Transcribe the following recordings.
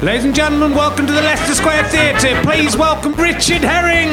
Ladies and gentlemen, welcome to the Leicester Square Theatre. Please welcome Richard Herring.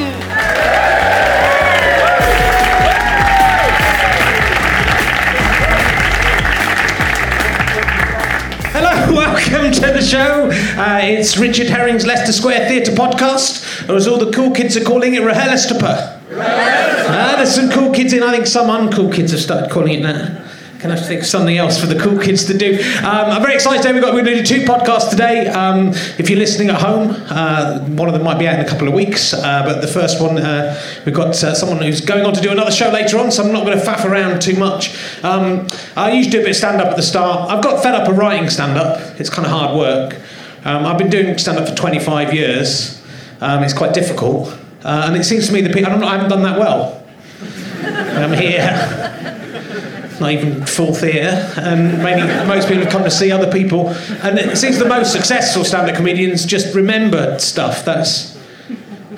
Hello, welcome to the show. Uh, it's Richard Herring's Leicester Square Theatre podcast, or as all the cool kids are calling it, Rahelistoper. Ah, there's some cool kids in. I think some uncool kids have started calling it that. Can I think of something else for the cool kids to do? Um, I'm very excited today. We've got, we're going to do two podcasts today. Um, if you're listening at home, uh, one of them might be out in a couple of weeks. Uh, but the first one, uh, we've got uh, someone who's going on to do another show later on, so I'm not going to faff around too much. Um, I usually do a bit of stand up at the start. I've got fed up of writing stand up, it's kind of hard work. Um, I've been doing stand up for 25 years, um, it's quite difficult. Uh, and it seems to me that people, I, I haven't done that well. I'm here not even full theatre, and um, maybe most people have come to see other people. And it seems the most successful stand-up comedians just remember stuff. That's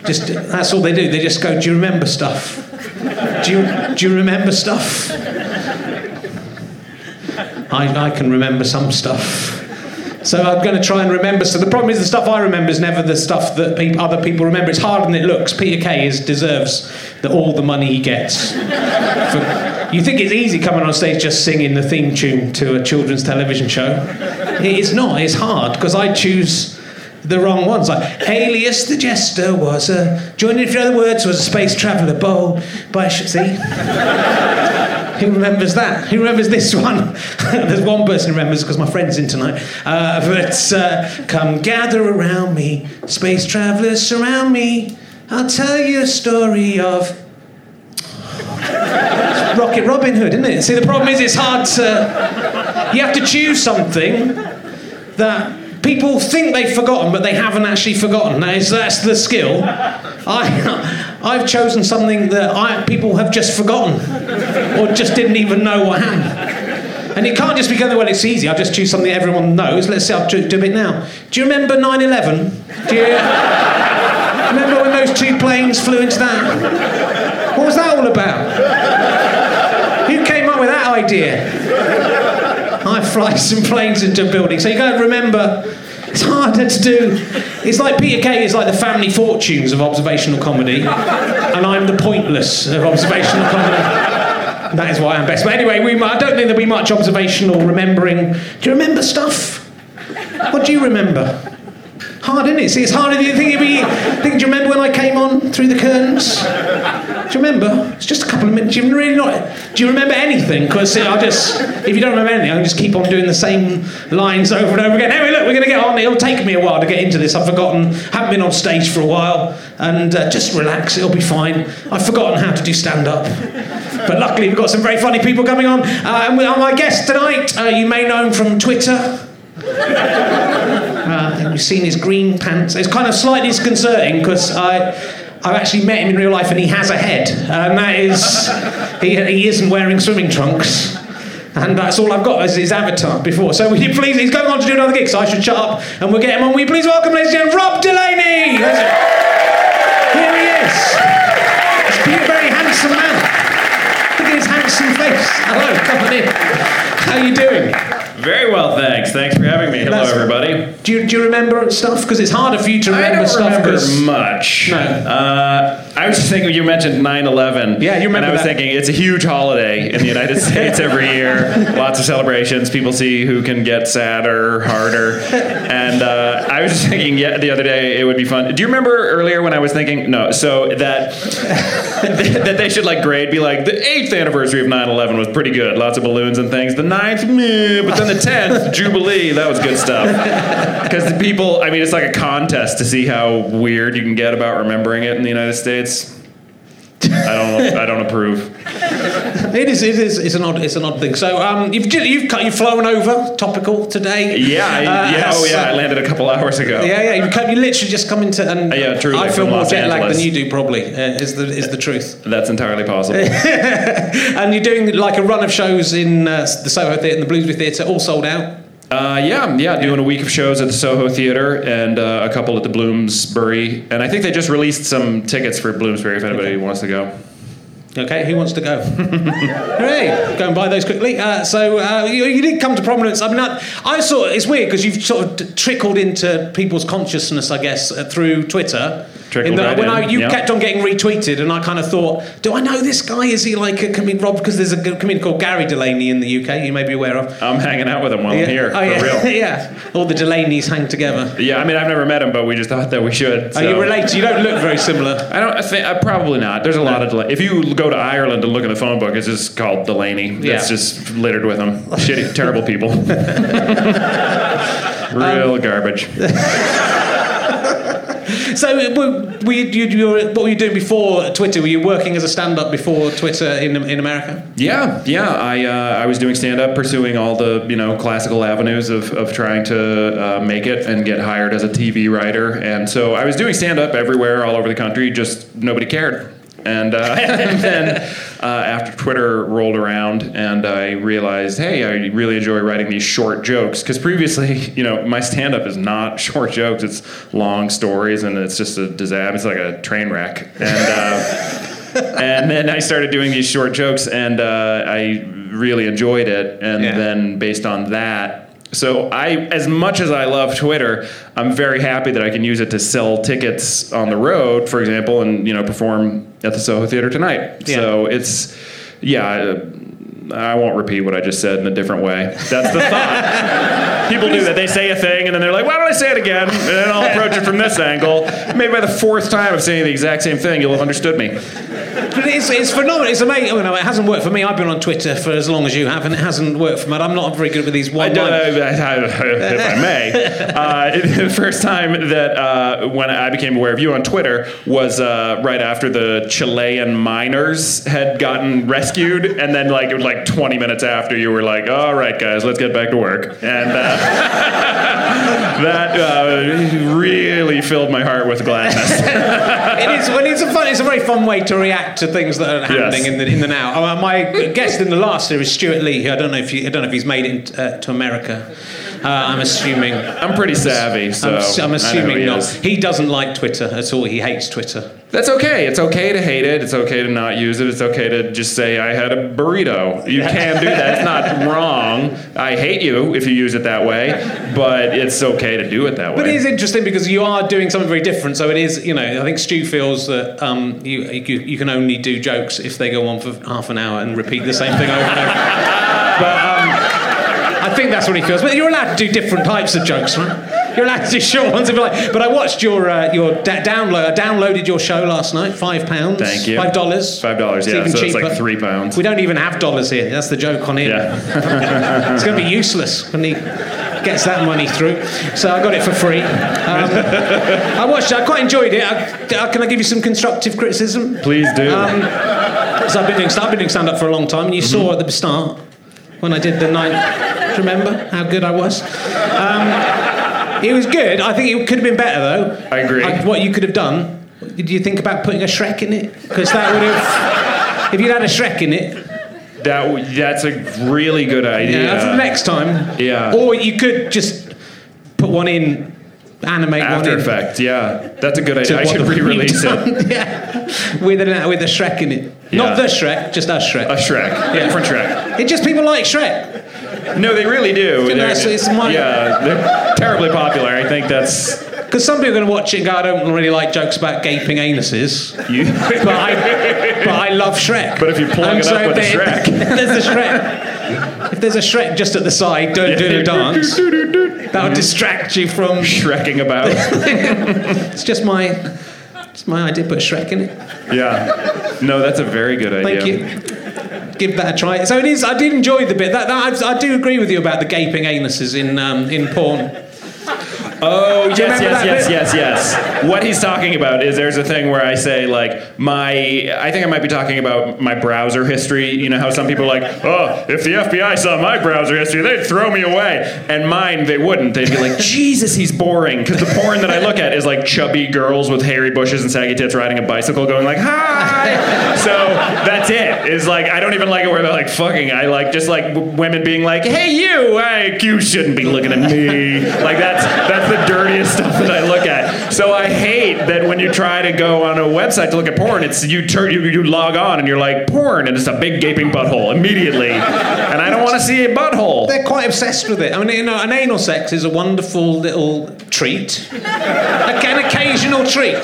just that's all they do. They just go, "Do you remember stuff? Do you do you remember stuff?" I, I can remember some stuff. So I'm going to try and remember. So the problem is the stuff I remember is never the stuff that pe- other people remember. It's harder than it looks. Peter Kay is, deserves the, all the money he gets. For, you think it's easy coming on stage just singing the theme tune to a children's television show? It is not. It's hard because I choose the wrong ones. Like Alias the Jester was a joining if you know the words was a space traveller bold by see. Who remembers that? Who remembers this one? There's one person who remembers because my friend's in tonight. Uh, but uh, come gather around me, space travelers surround me. I'll tell you a story of Rocket Robin Hood, isn't it? See, the problem is it's hard to. You have to choose something that people think they've forgotten, but they haven't actually forgotten. That is, that's the skill. I, I've chosen something that I, people have just forgotten, or just didn't even know what happened. And it can't just be going, well, it's easy. I'll just choose something everyone knows. Let's see, I'll do, do it now. Do you remember 9 11? Do you remember when those two planes flew into that? What was that all about? Who came up with that idea? I fly some planes into a building. So you got to remember, it's harder to do. It's like Peter Kay is like the family fortunes of observational comedy, and I'm the pointless of observational comedy. That is why I'm best. But anyway, we, I don't think there'll be much observational remembering. Do you remember stuff? What do you remember? Hard, isn't it? See, it's harder than you think it'd be. Think, do you remember when I came on through the curtains? Do you remember? It's just a couple of minutes. Do you really not? Do you remember anything? Because I'll just, if you don't remember anything, I'll just keep on doing the same lines over and over again. Anyway, look, we're going to get on. It'll take me a while to get into this. I've forgotten, haven't been on stage for a while, and uh, just relax. It'll be fine. I've forgotten how to do stand up. But luckily, we've got some very funny people coming on. Uh, and my guest tonight, uh, you may know him from Twitter. You've seen his green pants. It's kind of slightly disconcerting because I, I've actually met him in real life and he has a head. And that is, he, he isn't wearing swimming trunks. And that's all I've got as his avatar before. So will you please, he's going on to do another gig, so I should shut up and we'll get him on. Will you please welcome, ladies and gentlemen, Rob Delaney? Here he is. He's a very handsome man. Look at his handsome face. Hello, come on in. How are you doing? Very well, thanks. Thanks for having me. Hello, That's- everybody. Do you, do you remember stuff? Because it's harder for you to remember I don't stuff. remember much. No. Uh, I was just thinking you mentioned 9/11. Yeah, you remember And I was that. thinking it's a huge holiday in the United States every year. Lots of celebrations. People see who can get sadder, harder. And uh, I was just thinking, yeah, the other day it would be fun. Do you remember earlier when I was thinking? No. So that that they should like grade be like the eighth anniversary of 9/11 was pretty good. Lots of balloons and things. The ninth, meh, but then the tenth Jubilee, that was good stuff. Because the people, I mean, it's like a contest to see how weird you can get about remembering it in the United States. I don't. I don't approve. It is. It is. It's an odd. It's an odd thing. So, um, you've you've cut- you've flown over topical today. Yeah. I, Uh, yeah. Oh, yeah. I landed a couple hours ago. Yeah, yeah. You, come, you literally just come into and Uh, yeah, truly, I feel more jet lagged Angeles. than you do. Probably uh, is the is the truth. That's entirely possible. and you're doing like a run of shows in uh, the Soho Theatre and the Bloomsbury Theatre, all sold out. Uh, yeah, yeah, doing a week of shows at the Soho Theater and uh, a couple at the Bloomsbury, and I think they just released some tickets for Bloomsbury if anybody wants to go. Okay, who wants to go? Hooray! Go and buy those quickly. Uh, so uh, you, you did come to prominence. I mean, I, I saw it's weird because you've sort of trickled into people's consciousness, I guess, uh, through Twitter. Trickled the- right when in, I, you yeah. kept on getting retweeted, and I kind of thought, do I know this guy? Is he like a comedian? Rob, because there's a comedian called Gary Delaney in the UK. You may be aware of. I'm hanging out with him while I'm here, Oh, for yeah. real. yeah. All the Delaney's hang together. Yeah, I mean, I've never met him, but we just thought that we should. Are you related? You don't look very similar. I don't. I think uh, probably not. There's a lot of delay. If you go to Ireland and look in the phone book, it's just called Delaney. Yeah. It's just littered with them. Shitty, terrible people. Um, Real garbage. So, were, were you, you, were, what were you doing before Twitter? Were you working as a stand-up before Twitter in in America? Yeah, yeah. I uh, I was doing stand up, pursuing all the you know classical avenues of, of trying to uh, make it and get hired as a TV writer. And so I was doing stand up everywhere, all over the country. Just nobody cared. And, uh, and then uh, after Twitter rolled around, and I realized, hey, I really enjoy writing these short jokes. Because previously, you know, my stand up is not short jokes; it's long stories, and it's just a disaster. It's like a train wreck. And uh, and then I started doing these short jokes, and uh, I really enjoyed it. And Yeah. then based on that, so I, as much as I love Twitter, I'm very happy that I can use it to sell tickets on the road, for example, and you know perform at the Soho Theater tonight. Yeah. So it's yeah. I won't repeat what I just said in a different way. That's the thought. People do that. They say a thing and then they're like, why don't I say it again? And then I'll approach it from this angle. Maybe by the fourth time of saying the exact same thing, you'll have understood me. But it's, it's phenomenal. It's amazing. Oh, no, it hasn't worked for me. I've been on Twitter for as long as you have, and it hasn't worked for me. I'm not very good with these I don't, if I may, uh, the first time that uh, when I became aware of you on Twitter was uh, right after the Chilean miners had gotten rescued, and then like it was like 20 minutes after you were like, "All right, guys, let's get back to work," and uh, that uh, really filled my heart with gladness. it is. Well, it's a fun. It's a very fun way to react to things that are happening Yes. in the in the now. Uh, my guest in the last year is Stewart Lee. Who I don't know if you, I don't know if he's made it uh, to America. Uh, I'm assuming. I'm pretty savvy, so I'm, I'm assuming he not. is. He doesn't like Twitter at all. He hates Twitter. That's okay. It's okay to hate it. It's okay to not use it. It's okay to just say I had a burrito. You can do that. It's not wrong. I hate you if you use it that way, but it's okay to do it that way. But it is interesting because you are doing something very different. So it is, you know, I think Stu feels that um, you, you you can only do jokes if they go on for half an hour and repeat the same thing over and over. But um, I think that's what he feels. But you're allowed to do different types of jokes, right? You're allowed to do short ones. If you like. But I watched your uh, your da- download. I downloaded your show last night. Five pounds. Thank you. Five dollars. Five dollars, yeah, even so it's like cheaper. three pounds. We don't even have dollars here. That's the joke on it. yeah. It's going to be useless when he gets that money through. So I got it for free. Um, I watched it. I quite enjoyed it. I, can I give you some constructive criticism? Please do. Um, so I've been doing, I've been doing stand up for a long time, and you saw at the start when I did the nine. Remember how good I was? Um, it was good. I think it could have been better though. I agree. what you could have done. Did you think about putting a Shrek in it? Because that would have. If you'd had a Shrek in it, that that's a really good idea. yeah, for the next time. Yeah. Or you could just put one in, animate After one in. Effects, yeah, that's a good idea. I should re-release it. yeah. With a with a Shrek in it. Yeah. Not the Shrek, just a Shrek. A Shrek, Yeah. different Shrek. It just people like Shrek No, they really do. Know, They're- it's- it's my- yeah, they're terribly popular. I think that's because some people are going to watch it and go, I don't really like jokes about gaping anuses, you. but I but I love Shrek. But if you plug And it up with a there- Shrek. if there's a Shrek. If there's a Shrek just at the side doing, doing a dance, that would distract you from. Shrekking about. It's just my, it's my idea. Put a Shrek in it. Yeah. No, that's a very good idea. Thank you. Give that a try. So it is. I did enjoy the bit. That, that I, I do agree with you about the gaping anuses in um, in porn. Oh yes, yes, yes, yes, yes. What he's talking about is there's a thing where I say like my I think I might be talking about my browser history. You know how some people are like, oh, if the FBI saw my browser history, they'd throw me away, and mine they wouldn't. They'd be like, Jesus, he's boring because the porn that I look at is like chubby girls with hairy bushes and saggy tits riding a bicycle, going like, hi. so that's it. Is like I don't even like it where they're like fucking. I like just like w- women being like, hey you, I, you shouldn't be looking at me. Like that's that's the dirtiest stuff that I look at. So I hate that when you try to go on a website to look at porn, it's you turn you, you log on and you're like porn, and it's a big gaping butthole immediately, and I don't want to see a butthole. They're quite obsessed with it. I mean, you know, an anal sex is a wonderful little treat, an occasional treat.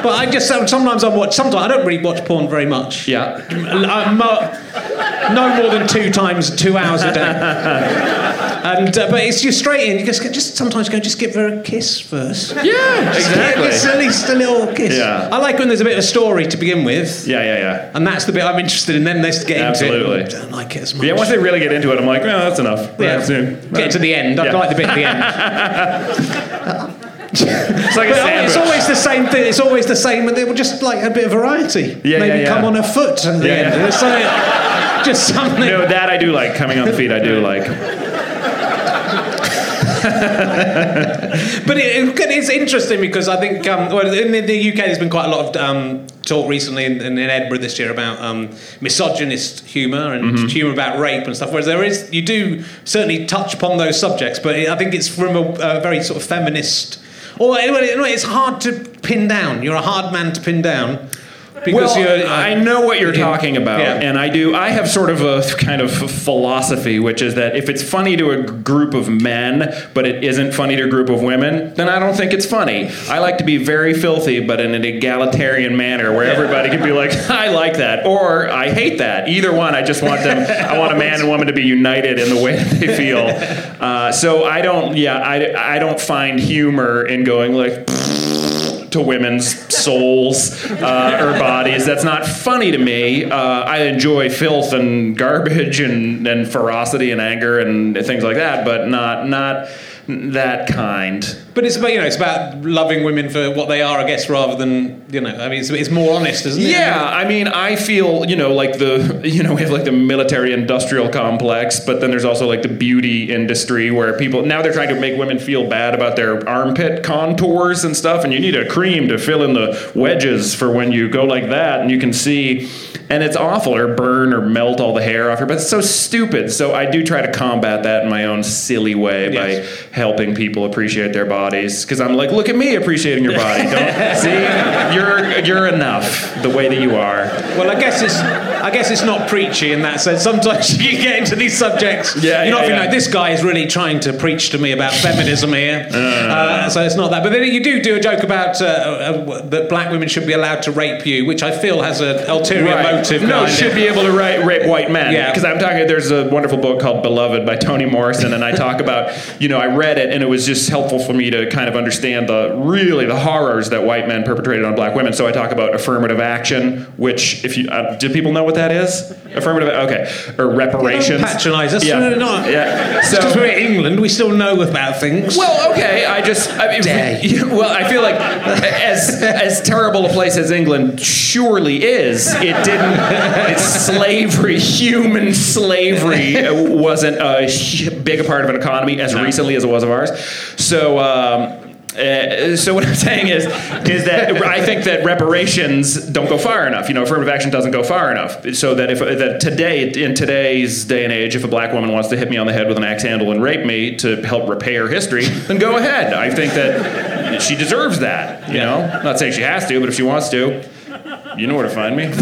But I just sometimes I watch. Sometimes I don't really watch porn very much. Yeah. Uh, no more than two times, two hours a day. And uh, but it's just straight in. You just just sometimes go, just give her a kiss first. Yeah, Just exactly. Just at least a little kiss. Yeah. I like when there's a bit of a story to begin with. Yeah, yeah, yeah. And that's the bit I'm interested in. Then let's get Absolutely. into it. I don't like it as much. Yeah, once they really get into it, I'm like, no, that's enough. Yeah. It. Get to the end. I Yeah. like the bit at the end. It's like it's always the same thing. It's always the same, and they will just like a bit of variety. Yeah, Maybe yeah, yeah. come on a foot at the end. yeah. It's like, just something. No, that I do like. Coming on feet, I do like. But it, it- it's interesting because I think, um, well, in the, the UK, there's been quite a lot of um, talk recently in, in Edinburgh this year about um, misogynist humour and Mm-hmm. humour about rape and stuff. Whereas there is, you do certainly touch upon those subjects, but I think it's from a, a very sort of feminist. Or anyway, anyway, it's hard to pin down. You're a hard man to pin down because well, uh, I know what you're talking about, Yeah. and I do. I have sort of a kind of philosophy, which is that if it's funny to a group of men, but it isn't funny to a group of women, then I don't think it's funny. I like to be very filthy, but in an egalitarian manner, where everybody can be like, "I like that," or "I hate that." Either one. I just want them. I want a man and woman to be united in the way that they feel. Uh, so I don't. Yeah, I, I don't find humor in going like to women's souls uh, or bodies. That's not funny to me. Uh, I enjoy filth and garbage and, and ferocity and anger and things like that, but not not that kind. But it's about you know it's about loving women for what they are, I guess, rather than you know. I mean, it's, it's more honest, isn't it? Yeah, I mean, I feel you know like the you know we have like the military industrial complex, but then there's also like the beauty industry where people now they're trying to make women feel bad about their armpit contours and stuff, and you need a cream to fill in the wedges for when you go like that, and you can see. And it's awful, or burn or melt all the hair off your. But it's so stupid. So I do try to combat that in my own silly way Yes. by helping people appreciate their bodies. Because I'm like, look at me appreciating your body. Don't see you're you're enough the way that you are. Well, I guess it's I guess it's not preachy in that sense. Sometimes you get into these subjects. Yeah, you're not yeah, feeling yeah. like this guy is really trying to preach to me about feminism here. Uh, so it's not that. But then you do do a joke about uh, uh, that black women should be allowed to rape you, which I feel has an ulterior motive. No, should it. be able to rape, rape white men. Yeah. Because I'm talking. There's a wonderful book called Beloved by Toni Morrison, and I talk about. You know, I read it, and it was just helpful for me to kind of understand the really the horrors that white men perpetrated on black women. So I talk about affirmative action, which if you uh, do people know what that is? Affirmative. Okay. Or reparations. Don't patronise us. Yeah. No, no, no. Yeah. Just because we're in England, we still know about things. Well, okay. I just, I mean, Dare well, I feel like as as terrible a place as England surely is, it didn't. It's slavery, human slavery, wasn't a big a part of an economy as recently as it was of ours. So. Um, uh, so what I'm saying is, is that I think that reparations don't go far enough. You know, affirmative action doesn't go far enough. So that if that today, in today's day and age, if a black woman wants to hit me on the head with an axe handle and rape me to help repair history, then go ahead. I think that she deserves that. You know, I'm not saying she has to, but if she wants to, you know where to find me.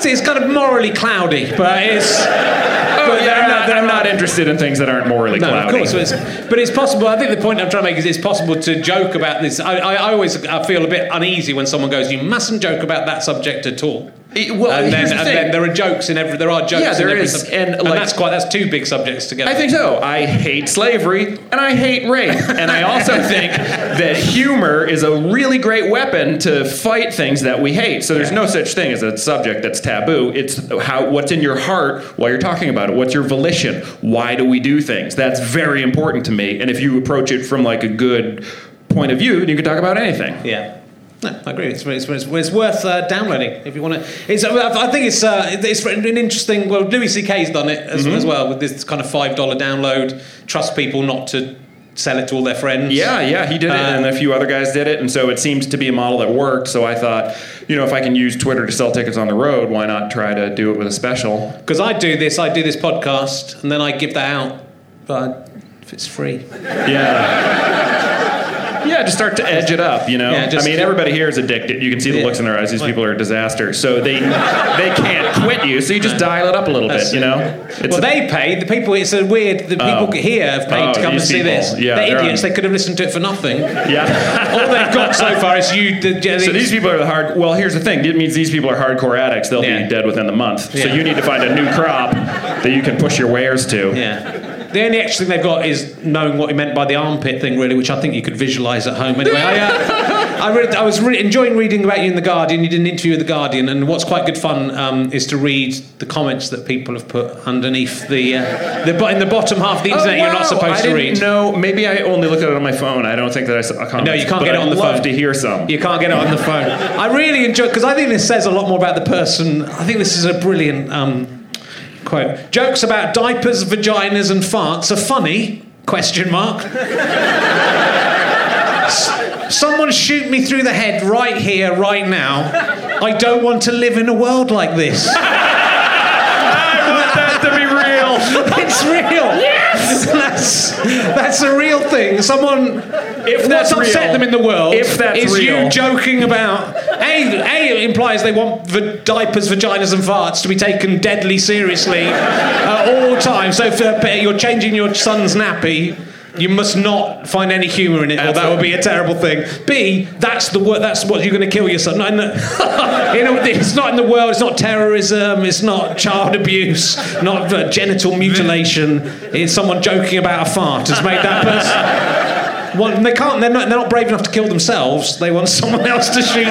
See, it's kind of morally cloudy, but it's. Oh but yeah, I'm not, I'm not interested in things that aren't morally No, cloudy. of course. But it's, but it's possible. I think the point I'm trying to make is it's possible to joke about this. I, I, I always I feel a bit uneasy when someone goes, "You mustn't joke about that subject at all." Eh, well, and then, the and then there are jokes in every. There are jokes. Yeah, there in every is, sub- and, and that's quite. That's two big subjects together. I think so. I hate slavery and I hate rape. And I also think that humor is a really great weapon to fight things that we hate. So there's no such thing as a subject that's taboo. It's how what's in your heart while you're talking about it. What's your volition? Why do we do things? That's very important to me. And if you approach it from like a good point of view, then you can talk about anything. Yeah. No, I agree. It's, it's, it's, worth uh, downloading if you want to. It's, I think it's uh, it's an interesting. Well, Louis C.K.'s done it as, Mm-hmm. as well with this kind of five dollar download. Trust people not to sell it to all their friends. Yeah, yeah, he did it, and a few other guys did it, and so it seems to be a model that worked. So I thought, you know, if I can use Twitter to sell tickets on the road, why not try to do it with a special? Because I do this, I do this podcast, and then I give that out, but if it's free. Yeah. Yeah, just start to edge it up. You know, Yeah, just- I mean, everybody here is addicted. You can see the Yeah. looks in their eyes. These people are a disaster. So they they can't quit you. So you just dial it up a little bit. You know, it's well, a- they paid. The people. It's a weird. The oh. people Oh. here have paid Oh, to come and see people. this. Yeah, they're they're idiots. on- They could have listened to it for nothing. yeah. All they've got so far is you. The, the, So these people are the hard. Well, here's the thing. It means these people are hardcore addicts. They'll Yeah. be dead within the month. So you need to find a new crop that you can push your wares to. Yeah. The only extra thing they've got is knowing what he meant by the armpit thing, really, which I think you could visualise at home. Anyway, I, uh, I, read, I was really enjoying reading about you in The Guardian. You did an interview with The Guardian, and what's quite good fun um, is to read the comments that people have put underneath the, uh, the in the bottom half of the internet you're not Oh, supposed I to read. No, Maybe I only look at it on my phone. I don't think that I saw comments. No, you can't get it I'd on the love phone. to hear some. You can't get it on the phone. I really enjoy because I think this says a lot more about the person. I think this is a brilliant um, quote. Jokes about diapers, vaginas, and farts are funny? Question mark. Someone shoot me through the head right here, right now. I don't want to live in a world like this. I want that to be real. It's real. Yes. That's that's a real thing. Someone. If that's what's upset real- them in the world if that's is real- you joking about. A, a implies they want the diapers, vaginas, and farts to be taken deadly seriously at all times. So if uh, you're changing your son's nappy. You must not find any humour in it, or that would be a terrible thing. B, that's the wor- That's what you're going to kill yourself. Not in the, you know, it's not in the world. It's not terrorism. It's not child abuse. Not uh, genital mutilation. It's someone joking about a fart has made that person. Well, they can't. They're not. They're not brave enough to kill themselves. They want someone else to shoot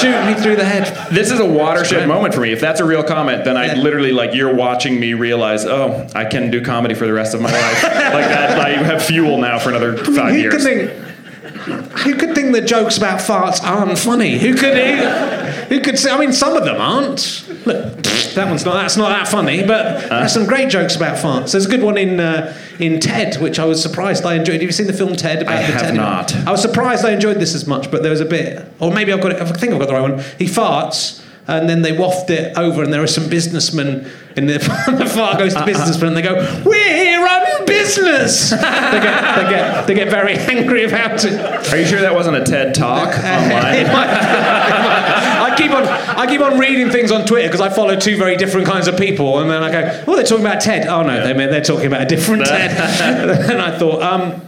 shoot me through the head. This is a watershed moment for me. If that's a real comment, then I Yeah. literally like you're watching me realize, oh, I can do comedy for the rest of my life. like that, I have fuel now for another five who years. Who could think that jokes about farts aren't funny? Who could? Who, who could say? I mean, some of them aren't. Look, that one's not. That's not that funny. But there's some great jokes about farts. There's a good one in uh, in Ted, which I was surprised I enjoyed. Have you seen the film Ted? About I the have Ted not. I was surprised I enjoyed this as much, but there was a bit, or maybe I've got it. I think I've got the right one. He farts. And then they waft it over, and there are some businessmen in the, the fart goes to businessmen, and they go, "We're here on business." they, get, they get they get very angry about it. Are you sure that wasn't a TED talk online? I keep on I keep on reading things on Twitter because I follow two very different kinds of people, and then I go, "Oh, they're talking about Ted." Oh no, they they're talking about a different Ted. and I thought, um,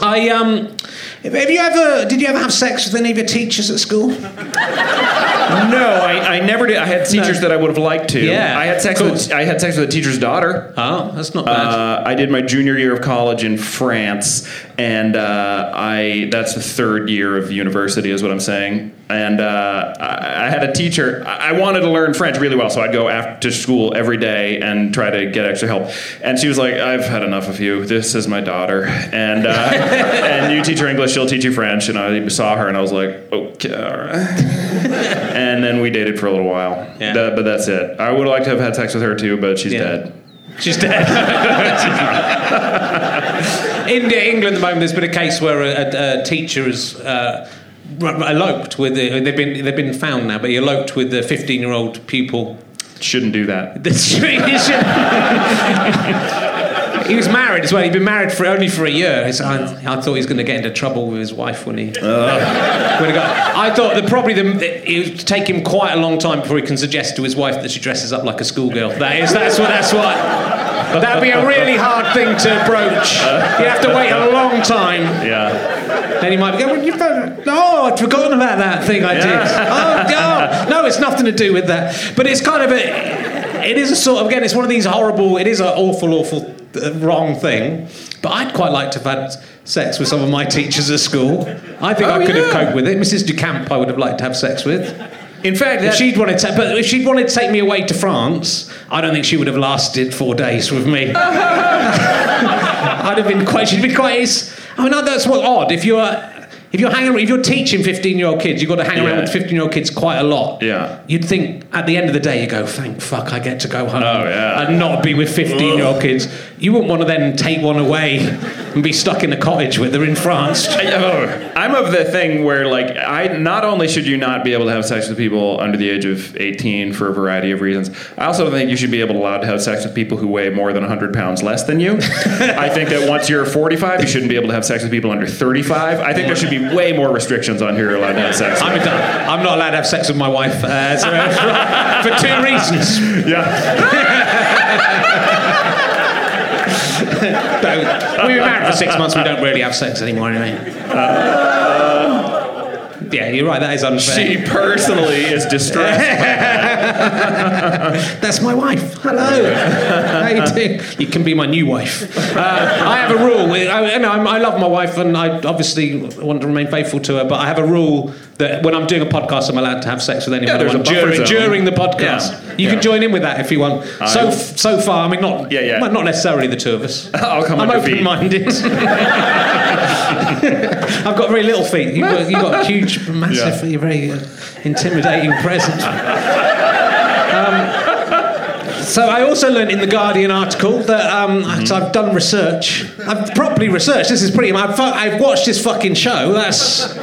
I um, have you ever did you ever have sex with any of your teachers at school? No, I, I never did. I had teachers that I would have liked to. Yeah, I had sex cool. with I had sex with a teacher's daughter. Oh, that's not bad. Uh, I did my junior year of college in France, and uh, I that's the third year of university, is what I'm saying. And uh, I, I had a teacher. I wanted to learn French really well, so I'd go after school every day and try to get extra help. And she was like, "I've had enough of you. This is my daughter, and uh, and you teach her English, she'll teach you French." And I saw her, and I was like, "Okay, all right." and then we dated for a little while. Yeah. That- but that's it. I would like to have had sex with her too, but she's Yeah. dead. She's dead. in England at the moment, there's been a case where a, a, a teacher has uh, eloped with. The, they've been they've been found now, but he eloped with a 15 year old pupil. Shouldn't do that. He was married as well. He'd been married for only for a year. I, I thought he was going to get into trouble with his wife when he. Uh. when he got, I thought that probably the, it would take him quite a long time before he can suggest to his wife that she dresses up like a schoolgirl. That is, that's what. That's what. That'd be a really hard thing to broach. Uh. You have to wait a long time. Yeah. Then he might be going, well, you've done- no, I'd forgotten about that thing I did. Oh, no, no, it's nothing to do with that. But it's kind of a, it is a sort of, again, it's one of these horrible, it is an awful, awful, uh, wrong thing. But I'd quite like to have had sex with some of my teachers at school. I think Oh, I could have coped with it. Mrs. Ducamp, I would have liked to have sex with. In fact, If she'd wanted to, but if she'd wanted to take me away to France, I don't think she would have lasted four days with me. I'd have been quite. She'd be quite. it's- I mean, that's what odd. If you're if you're hanging, if you're teaching 15 year old kids, you've got to hang around Yeah. with 15 year old kids quite a lot. Yeah. You'd think at the end of the day, you go, thank fuck, I get to go home Oh, yeah. and not be with 15 year old kids. You wouldn't want to then take one away and be stuck in a cottage with her in France. I- oh, I'm of the thing where like I not only should you not be able to have sex with people under the age of 18 for a variety of reasons. I also think you should be able to allowed to have sex with people who weigh more than 100 pounds less than you. I think that once you're 45, you shouldn't be able to have sex with people under 35. I think there should be be way more restrictions on who you're allowed to have sex. I'm, with. I'm not allowed to have sex with my wife uh, so, for, for two reasons. Yeah. We were married for six months. We don't really have sex anymore, anyway. Yeah, you're right. That is unfair. She personally is distressed. That's my wife. Hello. How you doing? You can be my new wife. Uh, I have a rule. I, you know, I'm- I love my wife, and I obviously want to remain faithful to her. But I have a rule that when I'm doing a podcast, I'm allowed to have sex with anyone Yeah, a during, during the podcast. Yeah. You Yeah. can join in with that if you want. so so far, I mean, not Yeah, yeah. not necessarily the two of us. I'll come I'm feet. open-minded. I've got very little feet. You've got, you've got huge, massive very uh, intimidating presence. So I also learned in the Guardian article that um, so I've done research. I've properly researched. This is pretty. I've, I've watched this fucking show. That's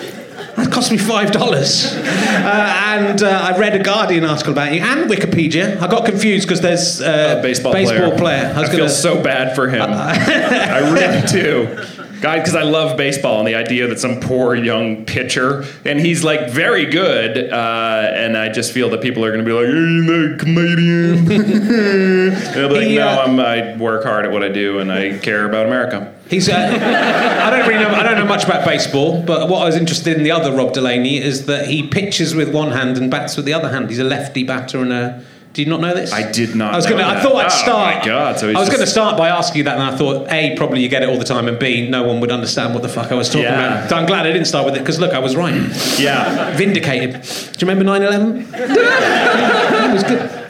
that cost me five dollars, uh, and uh, I read a Guardian article about you and Wikipedia. I got confused because there's uh, A baseball, baseball player. player. I, feel gonna- so bad for him. I really do. God, because I love baseball and the idea that some poor young pitcher, and he's like very good, uh, and I just feel that people are going to be like, "Are you the comedian?" and I'll be like, He, "No, uh, I'm, I work hard at what I do, and I care about America." He's. Uh, I don't really know. I don't know much about baseball, but what I was interested in the other Rob Delaney is that he pitches with one hand and bats with the other hand. He's a lefty batter and a. Do you not know this? I did not I was gonna. I thought I'd Oh, start. my God, so I was just- going to start by asking you that, and I thought a probably you get it all the time, and b no one would understand what the fuck I was talking Yeah. about. So I'm glad I didn't start with it because look, I was right. Yeah, Vindicated. Do you remember 9/11? it was good.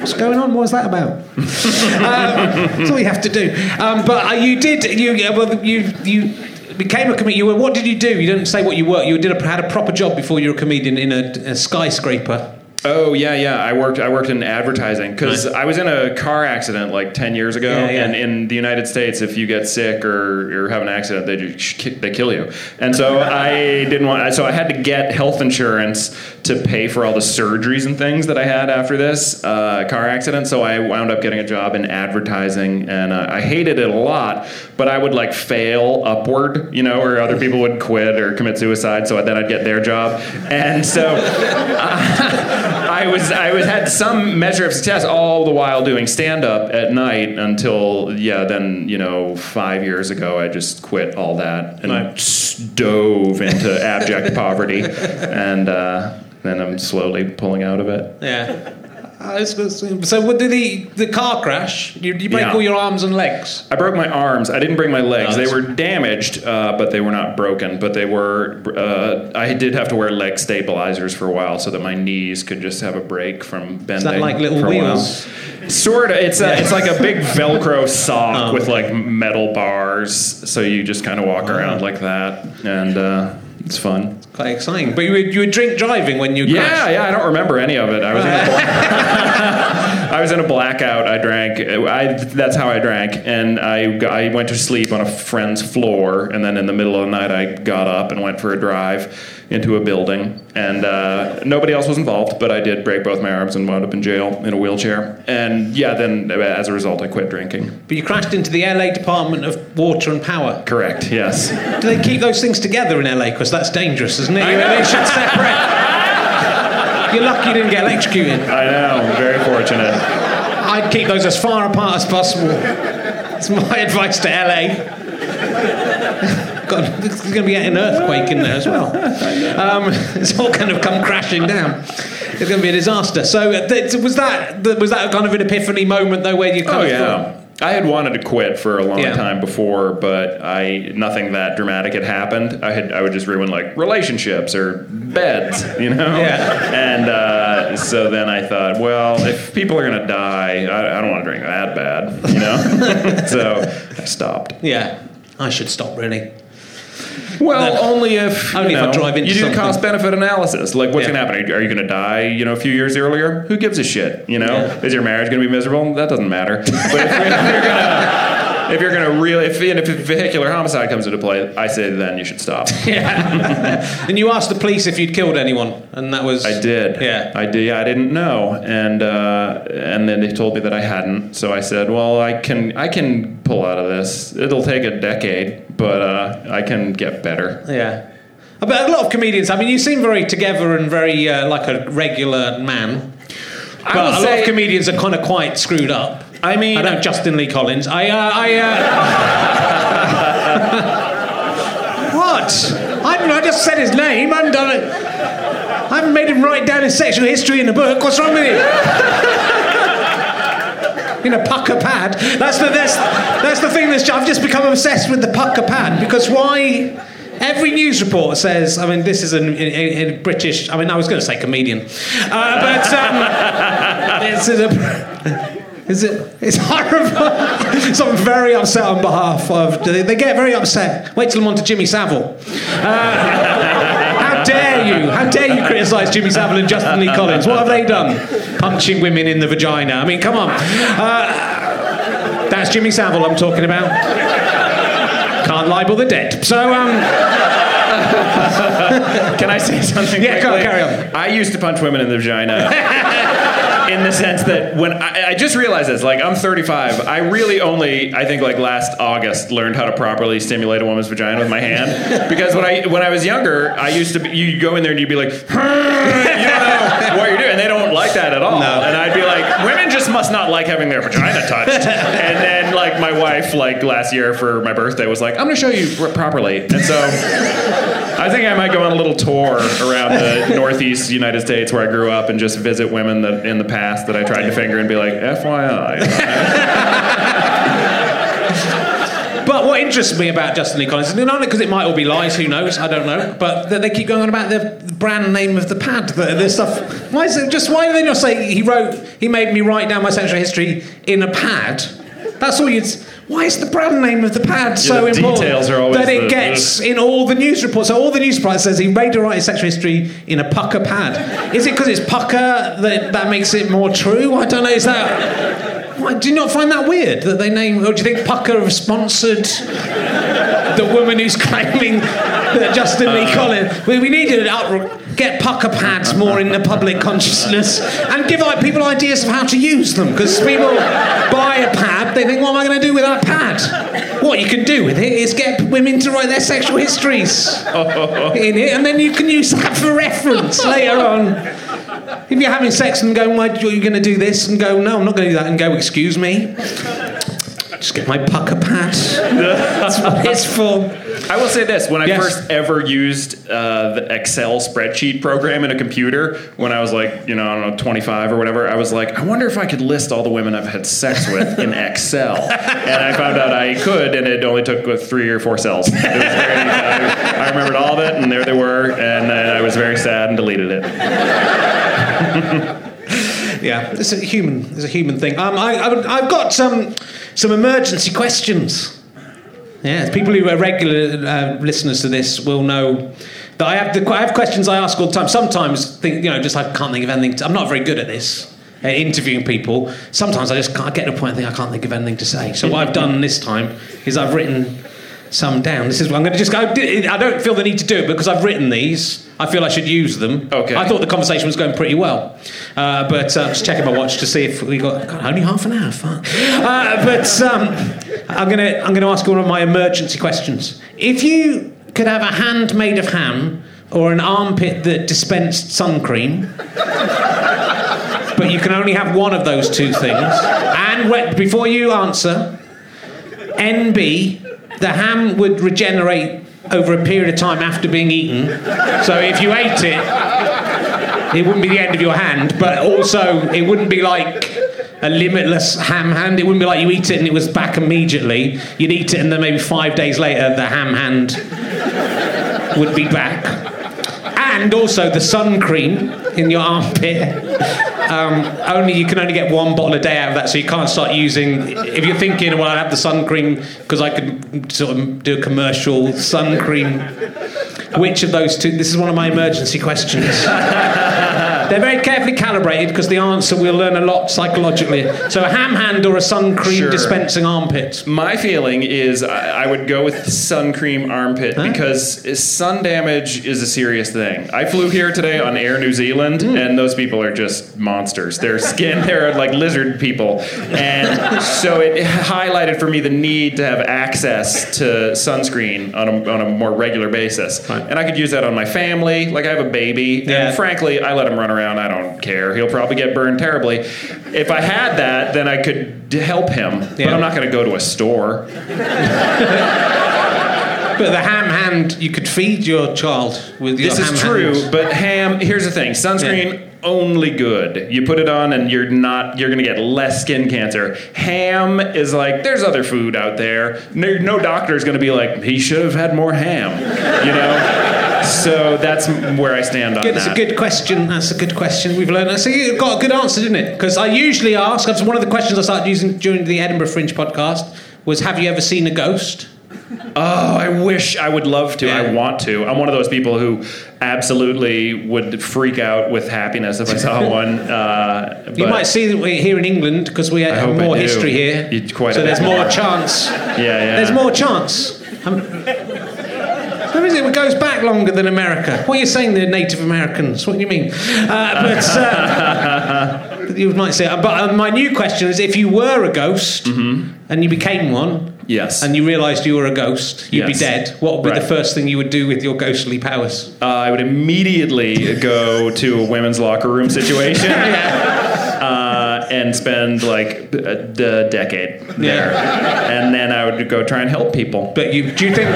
What's going on? What was that about? um, that's all you have to do. Um, but uh, you did. You well, you you became a comedian. You were. What did you do? You didn't say what you were. You did a, had a proper job before you were a comedian in a, a skyscraper. Oh yeah, yeah. I worked. I worked in advertising because I was in a car accident like ten years ago. Yeah, yeah. And in the United States, if you get sick or, or have an accident, they just they kill you. And so I didn't want. So I had to get health insurance to pay for all the surgeries and things that I had after this uh, car accident. So I wound up getting a job in advertising, and uh, I hated it a lot. But I would like fail upward, you know, or other people would quit or commit suicide. So then I'd get their job, and so. I was I was had some measure of success all the while doing stand up at night until yeah then you know five years ago I just quit all that and just dove into abject poverty and uh, then I'm slowly pulling out of it. Yeah. It's good. so, what did the the car crash? You, you break Yeah. all your arms and legs. I broke my arms. I didn't break my legs. Oh, they that's- were damaged, uh, but they were not broken. But they were. Uh, I did have to wear leg stabilizers for a while so that my knees could just have a break from bending. like little for a while. wheels? Sort of. It's a, it's like a big Velcro sock Oh. with like metal bars, so you just kind of walk around like that, and uh, it's fun. It's quite exciting. But you were, you were drink driving when you Yeah, crashed. yeah. I don't remember any of it. I was in a black- I was in a blackout. I drank. I that's how I drank, and I I went to sleep on a friend's floor, and then in the middle of the night I got up and went for a drive into a building, and uh, nobody else was involved, but I did break both my arms and wound up in jail in a wheelchair. And yeah, then as a result, I quit drinking. But you crashed into the LA Department of Water and Power. Correct. Yes. Do they keep those things together in LA? Because that's dangerous, isn't it? I know. They should separate. You're lucky you didn't get electrocuted. I know. Very fortunate. I'd keep those as far apart as possible. That's my advice to LA. God, there's going to be an earthquake in there as well. Um, it's all going to come crashing down. It's going to be a disaster. So, uh, th- was that was that kind of an epiphany moment though, where you kind Oh of yeah. I had wanted to quit for a long Yeah. time before, but I nothing that dramatic had happened. I had I would just ruin like relationships or beds, you know. Yeah. And uh, so then I thought, well, if people are gonna die, I, I don't want to drink that bad, you know. so I stopped. yeah, I should stop really. Well, only if Only you if I know, drive into you do something. cost benefit analysis. Like, what's Yeah. gonna happen? Are you, you gonna die? You know, a few years earlier? Who gives a shit? You know, Yeah. is your marriage gonna be miserable? That doesn't matter. But if you're, if you're gonna, if you're gonna really, if, and if vehicular homicide comes into play, I say then you should stop. Yeah. and you asked the police if you'd killed anyone, and that was I did. Yeah. I did. Yeah, I didn't know, and uh, and then they told me that I hadn't. So I said, well, I can I can pull out of this. It'll take a decade, but uh, I can get better. Yeah. But a lot of comedians. I mean, you seem very together and very uh, like a regular man. But a lot of comedians are kind of quite screwed up. I mean, I don't Justin Lee Collins. I, uh, I, uh... what? I, I just said his name. I haven't done it. I haven't made him write down his sexual history in a book. What's wrong with you? in a Pukka Pad. That's the that's, that's the thing. That's I've just become obsessed with the Pukka Pad because why? Every news report says. I mean, this is a British. I mean, I was going to say comedian, uh, but um, this is a. Is it? It's horrible. so I'm very upset on behalf of. They, they get very upset. Wait till I'm on to Jimmy Savile. Uh, how dare you? How dare you criticise Jimmy Savile and Justin Lee Collins? What have they done? Punching women in the vagina. I mean, come on. Uh, that's Jimmy Savile I'm talking about. Can't libel the dead. So, um, Can I say something? Yeah, go- quickly? carry on. I used to punch women in the vagina. in the sense that when I, I just realized this, like I'm 35, I really only, I think like last August, learned how to properly stimulate a woman's vagina with my hand. Because when I when I was younger, I used to, be, you'd go in there and you'd be like, you don't know what you're doing, and they don't like that at all. No. And I'd be like, women just must not like having their vagina touched. and then like my wife, like last year for my birthday, was like, I'm gonna show you properly. And so. I think I might go on a little tour around the Northeast United States where I grew up and just visit women that in the past that I tried to finger and be like, FYI. But what interests me about Justin Lee Collins, is not because it might all be lies, who knows, I don't know, but that they keep going on about the brand name of the pad, the, the stuff. Why is it just? Why do they not say he wrote? He made me write down my sexual history in a pad. That's all you'd. Why is the brand name of the pad so the important details are always that it the- gets in all the news reports? So all the news reports says he made to write sexual history in a Pukka Pad. Is it because it's Pukka that that makes it more true? I don't know. Is that? Why, do you not find that weird that they name? Or do you think Pukka have sponsored the woman who's claiming that Justin Lee uh, Collins? We, we need to get Pukka Pads more in the public consciousness and give like, people ideas of how to use them because people buy a pad, they think, what am I going to do with that pad? What you can do with it is get women to write their sexual histories in it, and then you can use that for reference later on. If you're having sex and going, why are you going to do this? And go, no, I'm not going to do that. And go, excuse me. Just get my Pukka Pad. That's what it's for. I will say this: when I Yes. first ever used uh, the Excel spreadsheet program in a computer, when I was like, you know, I don't know, 25 or whatever, I was like, I wonder if I could list all the women I've had sex with in Excel, and I found out I could, and it only took uh, three or four cells. It was very, I, I remembered all of it, and there they were, and then I was very sad and deleted it. Yeah, it's a human. It's a human thing. Um, I, I, I've got some some emergency questions. Yeah, people who are regular uh, listeners to this will know that I have the, I have questions I ask all the time. Sometimes think you know just I can't think of anything. To, I'm not very good at this. Uh, interviewing people, sometimes I just can't get to a point. I think I can't think of anything to say. So what I've done this time is I've written some down. This is what I'm going to just go. I don't feel the need to do it because I've written these. I feel I should use them. Okay. I thought the conversation was going pretty well, uh, but uh, just checking my watch to see if we got God, only half an hour. Fuck. Uh, but um, I'm gonna I'm gonna ask one of my emergency questions. If you could have a hand made of ham or an armpit that dispensed sun cream, but you can only have one of those two things, and wait, before you answer, NB, the ham would regenerate over a period of time after being eaten. So if you ate it, it wouldn't be the end of your hand, but also it wouldn't be like a limitless ham hand. It wouldn't be like you eat it and it was back immediately. You'd eat it and then maybe five days later the ham hand would be back. And also the sun cream in your armpit. Um, only you can only get one bottle a day out of that, so you can't start using. If you're thinking, well, I have the sun cream because I could sort of do a commercial sun cream. Which of those two? This is one of my emergency questions. They're very carefully calibrated because the answer we'll learn a lot psychologically. So a ham hand or a sun cream Sure. dispensing armpit. My feeling is I, I would go with sun cream armpit because sun damage is a serious thing. I flew here today on Air New Zealand, hmm. and those people are just monsters. Their skin, they're like lizard people. And so it highlighted for me the need to have access to sunscreen on a, on a more regular basis. Right. And I could use that on my family. Like I have a baby, Yeah. and frankly, I let him run around. I don't care. He'll probably get burned terribly. If I had that, then I could help him. But I'm not going to go to a store. But the ham hand, you could feed your child with your This ham is true, hand. but ham. Here's the thing: sunscreen only good. You put it on, and you're not. You're going to get less skin cancer. Ham is like there's other food out there. No, no doctor is going to be like he should have had more ham. You know. So that's where I stand on Good, That's a good question. That's a good question. We've learned. So you got a good answer, didn't it? Because I usually ask. That's one of the questions I started using during the Edinburgh Fringe podcast. Was Have you ever seen a ghost? Oh, I wish I would love to. I want to. I'm one of those people who absolutely would freak out with happiness if I saw one. Uh, You might see that we're here in England because we have more history here. So there's more more. chance. Yeah, yeah. There's more chance. Um, where is it? It goes back longer than America. What are you saying, the Native Americans? What do you mean? Uh, but uh, you might say. But uh, my new question is: If you were a ghost and you became one, Mm-hmm. Yes. and you realised you were a ghost, you'd be dead. What would be the first thing you would do with your ghostly powers? Uh, I would immediately go to a women's locker room situation and spend like a, a decade there, and then I would go try and help people. But you, do you think?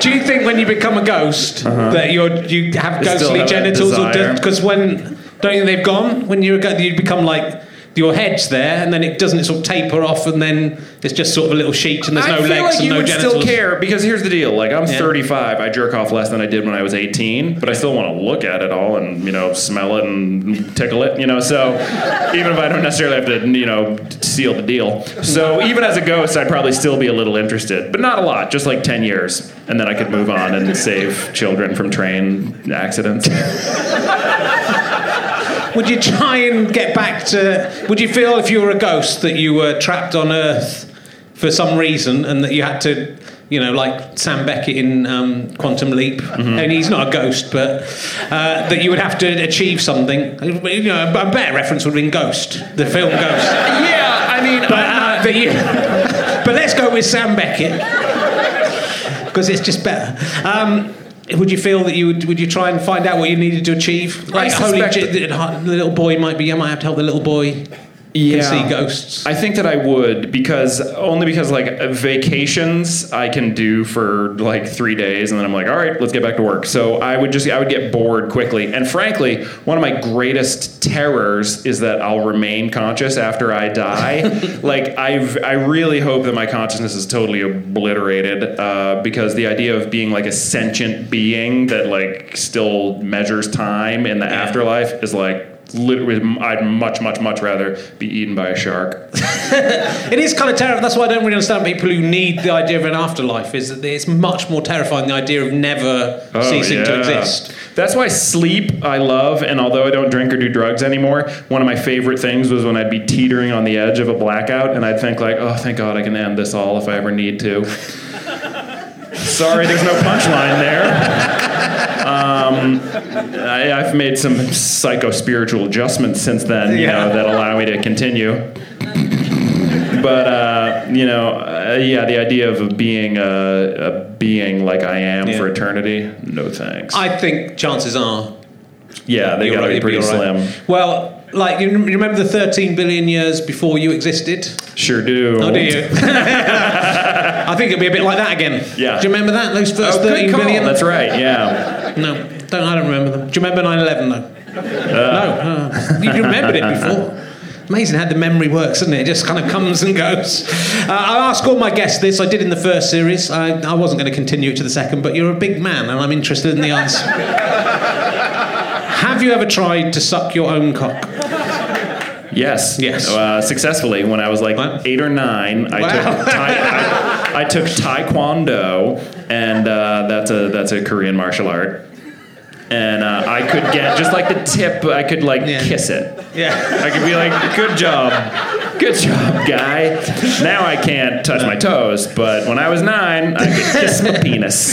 do you think when you become a ghost that you're you have Uh-huh. Ghostly have genitals, or because when don't you think they've gone when you're a ghost, you become like your head's there, and then it doesn't it sort of taper off, and then it's just sort of a little sheet, and there's I no feel legs like and you no would genitals. still care because here's the deal: like I'm Yeah. 35, I jerk off less than I did when I was 18, but I still want to look at it all and you know smell it and tickle it, you know. So even if I don't necessarily have to, you know, seal the deal. So even as a ghost, I'd probably still be a little interested, but not a lot, just like 10 years, and then I could move on and save children from train accidents. Would you try and get back to? Would you feel if you were a ghost that you were trapped on Earth for some reason, and that you had to? You know, like Sam Beckett in um, Quantum Leap, Mm-hmm. and he's not a ghost, but uh, that you would have to achieve something. You know, a better reference would have been Ghost, the film Ghost. yeah, I mean, But, uh, that you, but let's go with Sam Beckett because it's just better. Um, would you feel that you would? Would you try and find out what you needed to achieve? Like Holy, suspect J- the, the little boy might be. I might have to help the little boy. Can see ghosts. I think that I would because only because like vacations I can do for like three days and then I'm like, all right, let's get back to work. So I would just I would get bored quickly. And frankly, one of my greatest terrors is that I'll remain conscious after I die. like I've I really hope that my consciousness is totally obliterated uh, because the idea of being like a sentient being that like still measures time in the afterlife is like. Literally, I'd much, much, much rather be eaten by a shark. It is kind of terrifying. That's why I don't really understand people who need the idea of an afterlife. Is that it's much more terrifying the idea of never oh, ceasing to Oh, exist. That's why sleep I love, and although I don't drink or do drugs anymore, one of my favorite things was when I'd be teetering on the edge of a blackout, and I'd think like, "Oh, thank God I can end this all if I ever need to." Sorry, there's no punchline there. Um, I, I've made some psycho spiritual adjustments since then, you Yeah. know, that allow me to continue. But uh, you know, uh, yeah, the idea of being a, a being like I am Yeah. for eternity, no thanks. I think chances are yeah, they gotta right, be pretty you're right. slim. Well, like you remember the 13 billion years before you existed? Sure do. Oh, do you? I think it'll be a bit like that again. Yeah. Do you remember that? Those first Oh, good call. billion? That's right. Yeah. No, don't, I don't remember them. Do you remember 9 11 though? no. Uh, you remembered it before. Amazing how the memory works, isn't it? It just kind of comes and goes. Uh, I ask all my guests this. I did in the first series. I, I wasn't going to continue it to the second, but you're a big man, and I'm interested in the answer. Have you ever tried to suck your own cock? Yes. Yes. Uh, successfully, when I was like What? eight or nine, I Wow. took I, I took taekwondo, and uh, that's a that's a Korean martial art. and uh, I could get just like the tip. I could like Yeah. kiss it. Yeah. I could be like, "Good job, good job, guy." Now I can't touch my toes, but when I was nine, I could kiss my penis.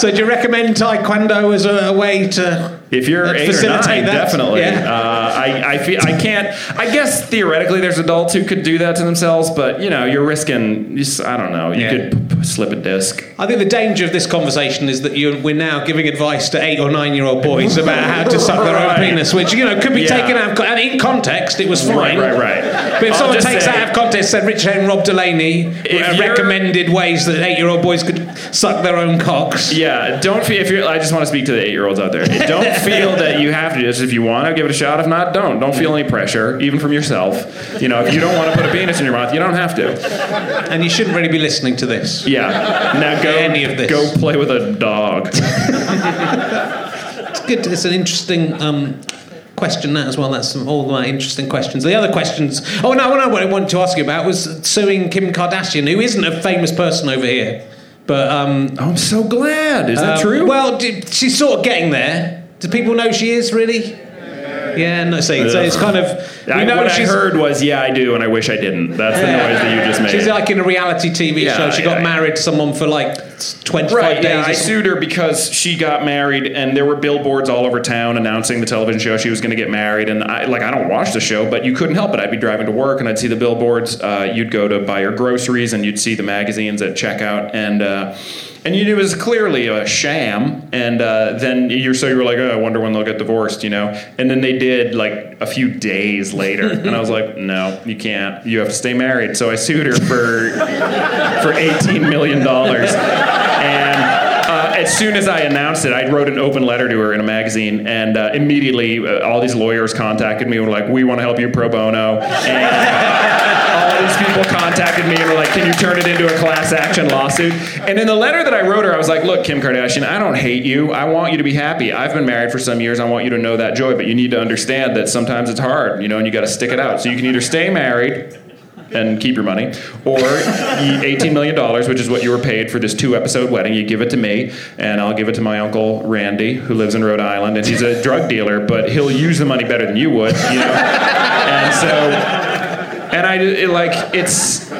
So do you recommend Taekwondo as a, a way to If you're Uh, eight or nine, that? definitely. Yeah. Uh, I, I feel I can't. I guess theoretically, there's adults who could do that to themselves, but you know, you're risking. I don't know. You Yeah. could p- p- slip a disc. I think the danger of this conversation is that you're, we're now giving advice to eight or nine year old boys about how to suck their own penis, which you know could be Yeah. taken out of and in context. It was fine, Right, right, right. But if I'll someone takes say- that out of context, said Richard and Rob Delaney recommended ways that eight year old boys could suck their own cocks. Yeah, don't feel if you're. I just want to speak to the eight-year-olds out there. Don't feel that you have to. Just if you want to give it a shot. If not, don't. Don't feel any pressure, even from yourself. You know, if you don't want to put a penis in your mouth, you don't have to. And you shouldn't really be listening to this. Yeah. Now go. Any of this. Go play with a dog. It's good. It's an interesting um, question that as well. That's some, all my interesting questions. The other questions. Oh no, no. What I wanted to ask you about was suing Kim Kardashian, who isn't a famous person over here, but um, Oh, I'm so glad. Is that um, true? Well, she's sort of getting there. Do people know she is really? Yeah, no. See, so it's kind of. I, know what I heard was, yeah, I do, and I wish I didn't. That's the noise that you just made. She's like in a reality TV Yeah, show. She got yeah, yeah. married to someone for like 25 Right, days. yeah, I sued her because she got married, and there were billboards all over town announcing the television show she was going to get married. And I, like, I don't watch the show, but you couldn't help it. I'd be driving to work, and I'd see the billboards. Uh, you'd go to buy your groceries, and you'd see the magazines at checkout, and uh, and you knew it was clearly a sham. And uh, then you're so you were like, oh, I wonder when they'll get divorced, you know? And then they did like a few days later, and I was like, no, you can't. You have to stay married. So I sued her for for eighteen million dollars, and as soon as I announced it, I wrote an open letter to her in a magazine, and uh, immediately uh, all these lawyers contacted me and were like, "We want to help you pro bono." And all these people contacted me and were like, "Can you turn it into a class action lawsuit?" And in the letter that I wrote her, I was like, "Look, Kim Kardashian, I don't hate you. I want you to be happy. I've been married for some years. I want you to know that joy, but you need to understand that sometimes it's hard, you know, and you got to stick it out. So you can either stay married." And keep your money, or $18 million, which is what you were paid for this two episode wedding. You give it to me, and I'll give it to my uncle Randy, who lives in Rhode Island, and he's a drug dealer, but he'll use the money better than you would, you know? and so, and I, it, like, it's,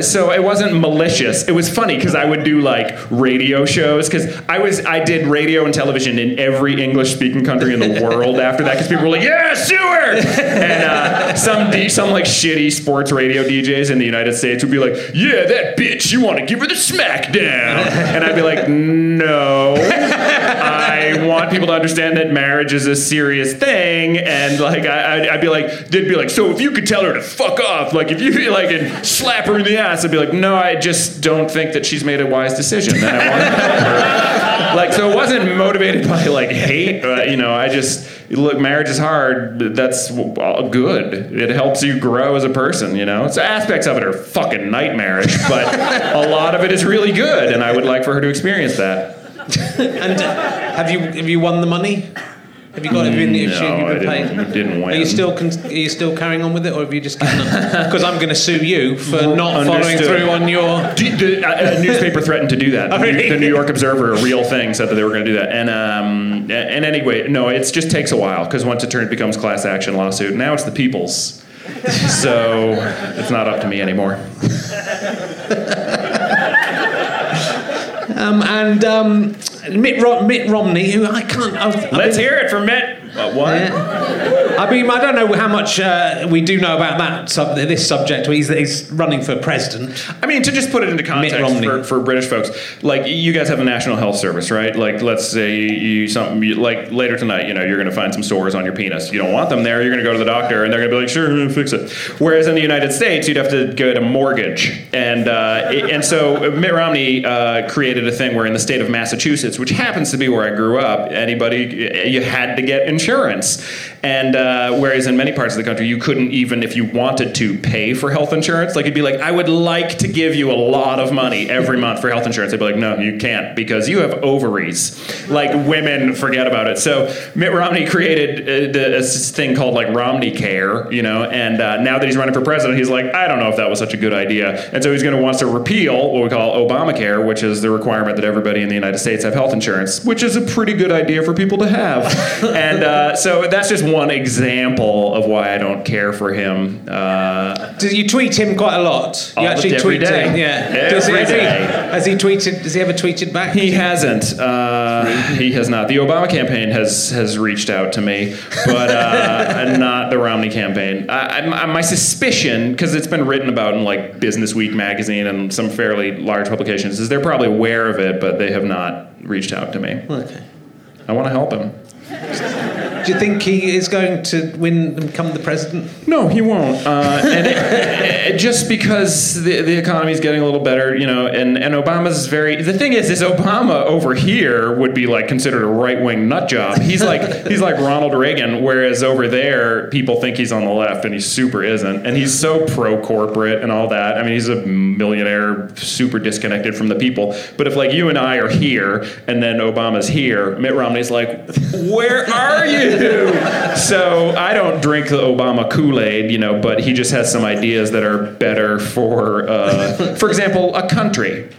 so it wasn't malicious. It was funny because I would do like radio shows because I was I did radio and television in every English speaking country in the world after that because people were like, yeah, sewer, and uh, some D, some like shitty sports radio DJs in the United States would be like, yeah, that bitch, you want to give her the smackdown, and I'd be like, no, I want people to understand that marriage is a serious thing, and like I, I'd, I'd be like, they'd be like, so if you could tell her to fuck off, like if you like and slap her in the ass, I'd be like, no, I just don't think that she's made a wise decision, I want to help her. Like so, it wasn't motivated by like hate, uh, you know. I just look, marriage is hard. but That's good. It helps you grow as a person, you know. So aspects of it are fucking nightmarish, but a lot of it is really good, and I would like for her to experience that. And have you have you won the money? Have you got? Have you been, No, have you I been paid? didn't- didn't win. Are you still con- are you still carrying on with it, or have you just given up? Because I'm going to sue you for not following Understood. through on your. D- the, a newspaper threatened to do that. The, Oh, really? the New York Observer, a real thing, said that they were going to do that. And um, a- and anyway, no, it just takes a while because once it turns becomes class action lawsuit, now it's the people's. So it's not up to me anymore. Um, and um, Mitt, Ro- Mitt Romney, who I can't. I've, I've Let's been- hear it from Mitt. Uh, what? Yeah. I mean, I don't know how much uh, we do know about that sub- this subject. He's, he's running for president. I mean, to just put it into context for, for British folks, like you guys have a National Health Service, right? Like, let's say you something you, like later tonight, you know, you're going to find some sores on your penis. You don't want them there. You're going to go to the doctor, and they're going to be like, "Sure, fix it." Whereas in the United States, you'd have to get a mortgage, and uh, it- and so Mitt Romney uh, created a thing where in the state of Massachusetts, which happens to be where I grew up, anybody you had to get insurance, and uh, whereas in many parts of the country, you couldn't even, if you wanted to, pay for health insurance. Like, you'd be like, I would like to give you a lot of money every month for health insurance. They'd be like, no, you can't because you have ovaries. Like, women forget about it. So, Mitt Romney created uh, the, this thing called like Romney Care, you know, and uh, now that he's running for president, he's like, I don't know if that was such a good idea. And so he's going to wants to repeal what we call Obamacare, which is the requirement that everybody in the United States have health insurance, which is a pretty good idea for people to have. and uh, so that's just one example of why I don't care for him. Uh, Do you tweet him quite a lot? You Almost every day. him, yeah. Every Does he, has, he, has he tweeted? Has he ever tweeted back? He hasn't. Uh, he has not. The Obama campaign has has reached out to me, but uh, not the Romney campaign. I, I, my suspicion, because it's been written about in like Business Week magazine and some fairly large publications, is they're probably aware of it, but they have not reached out to me. Okay. I want to help him. Do you think he is going to win and become the president? No, he won't. Uh, and it, just because the, the economy is getting a little better, you know, and, and Obama's very. The thing is, is Obama over here would be like considered a right wing nut job. He's like he's like Ronald Reagan, whereas over there people think he's on the left and he super isn't, and he's so pro corporate and all that. I mean, he's a millionaire, super disconnected from the people. But if like you and I are here and then Obama's here, Mitt Romney's like, where are you? So I don't drink the Obama Kool Aid, you know, but he just has some ideas that are better for, uh, for example, a country.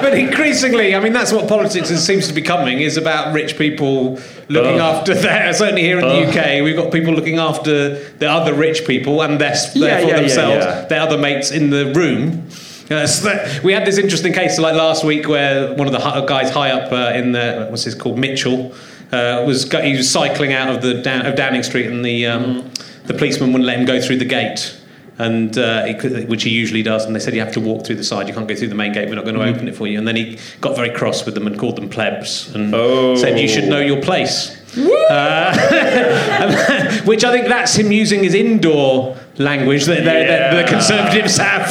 But increasingly, I mean, that's what politics is, seems to be coming is about rich people looking Ugh. after their. Certainly here in the UK, we've got people looking after the other rich people and their, Yeah, therefore yeah, themselves, yeah. their other mates in the room. Uh, we had this interesting case like last week where one of the guys high up uh, in the what's his called Mitchell uh, was he was cycling out of the down, of Downing Street and the um, the policeman wouldn't let him go through the gate. And uh, he could, which he usually does, and they said you have to walk through the side. You can't go through the main gate. We're not going to open it for you. And then he got very cross with them and called them plebs and Oh. said you should know your place. Uh, which I think that's him using his indoor language that, that- that the Conservatives have.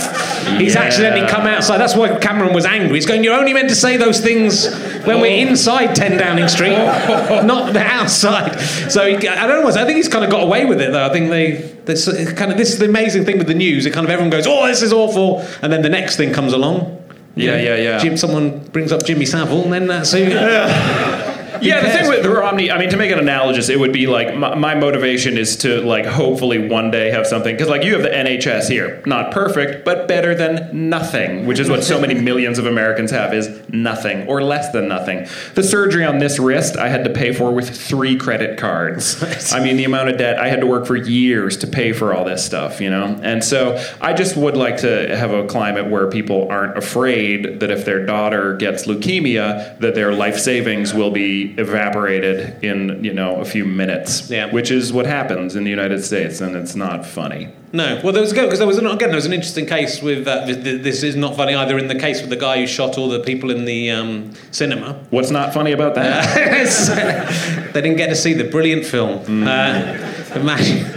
He's Yeah. accidentally come outside. That's why Cameron was angry. He's going, You're only meant to say those things when we're oh. inside 10 Downing Street, not the outside. So he, I don't know. I think he's kind of got away with it, though. I think they. This, kind of, this is the amazing thing with the news. It kind of everyone goes, Oh, this is awful. And then the next thing comes along. Yeah, yeah, yeah. Jim, someone brings up Jimmy Savile, and then that's who. Yeah, the thing with the Romney, I mean, to make it analogous, it would be like my, my motivation is to like hopefully one day have something because like you have the NHS here, not perfect, but better than nothing, which is what so many millions of Americans have is nothing or less than nothing. The surgery on this wrist I had to pay for with three credit cards. I mean, the amount of debt I had to work for years to pay for all this stuff, you know, and so I just would like to have a climate where people aren't afraid that if their daughter gets leukemia, that their life savings will be evaporated in you know a few minutes. Yeah. Which is what happens in the United States, and it's not funny. No, well, there was because there was an, again there was an interesting case with uh, th- th- this is not funny either in the case with the guy who shot all the people in the um, cinema. What's not funny about that? they didn't get to see the brilliant film. Uh, imagine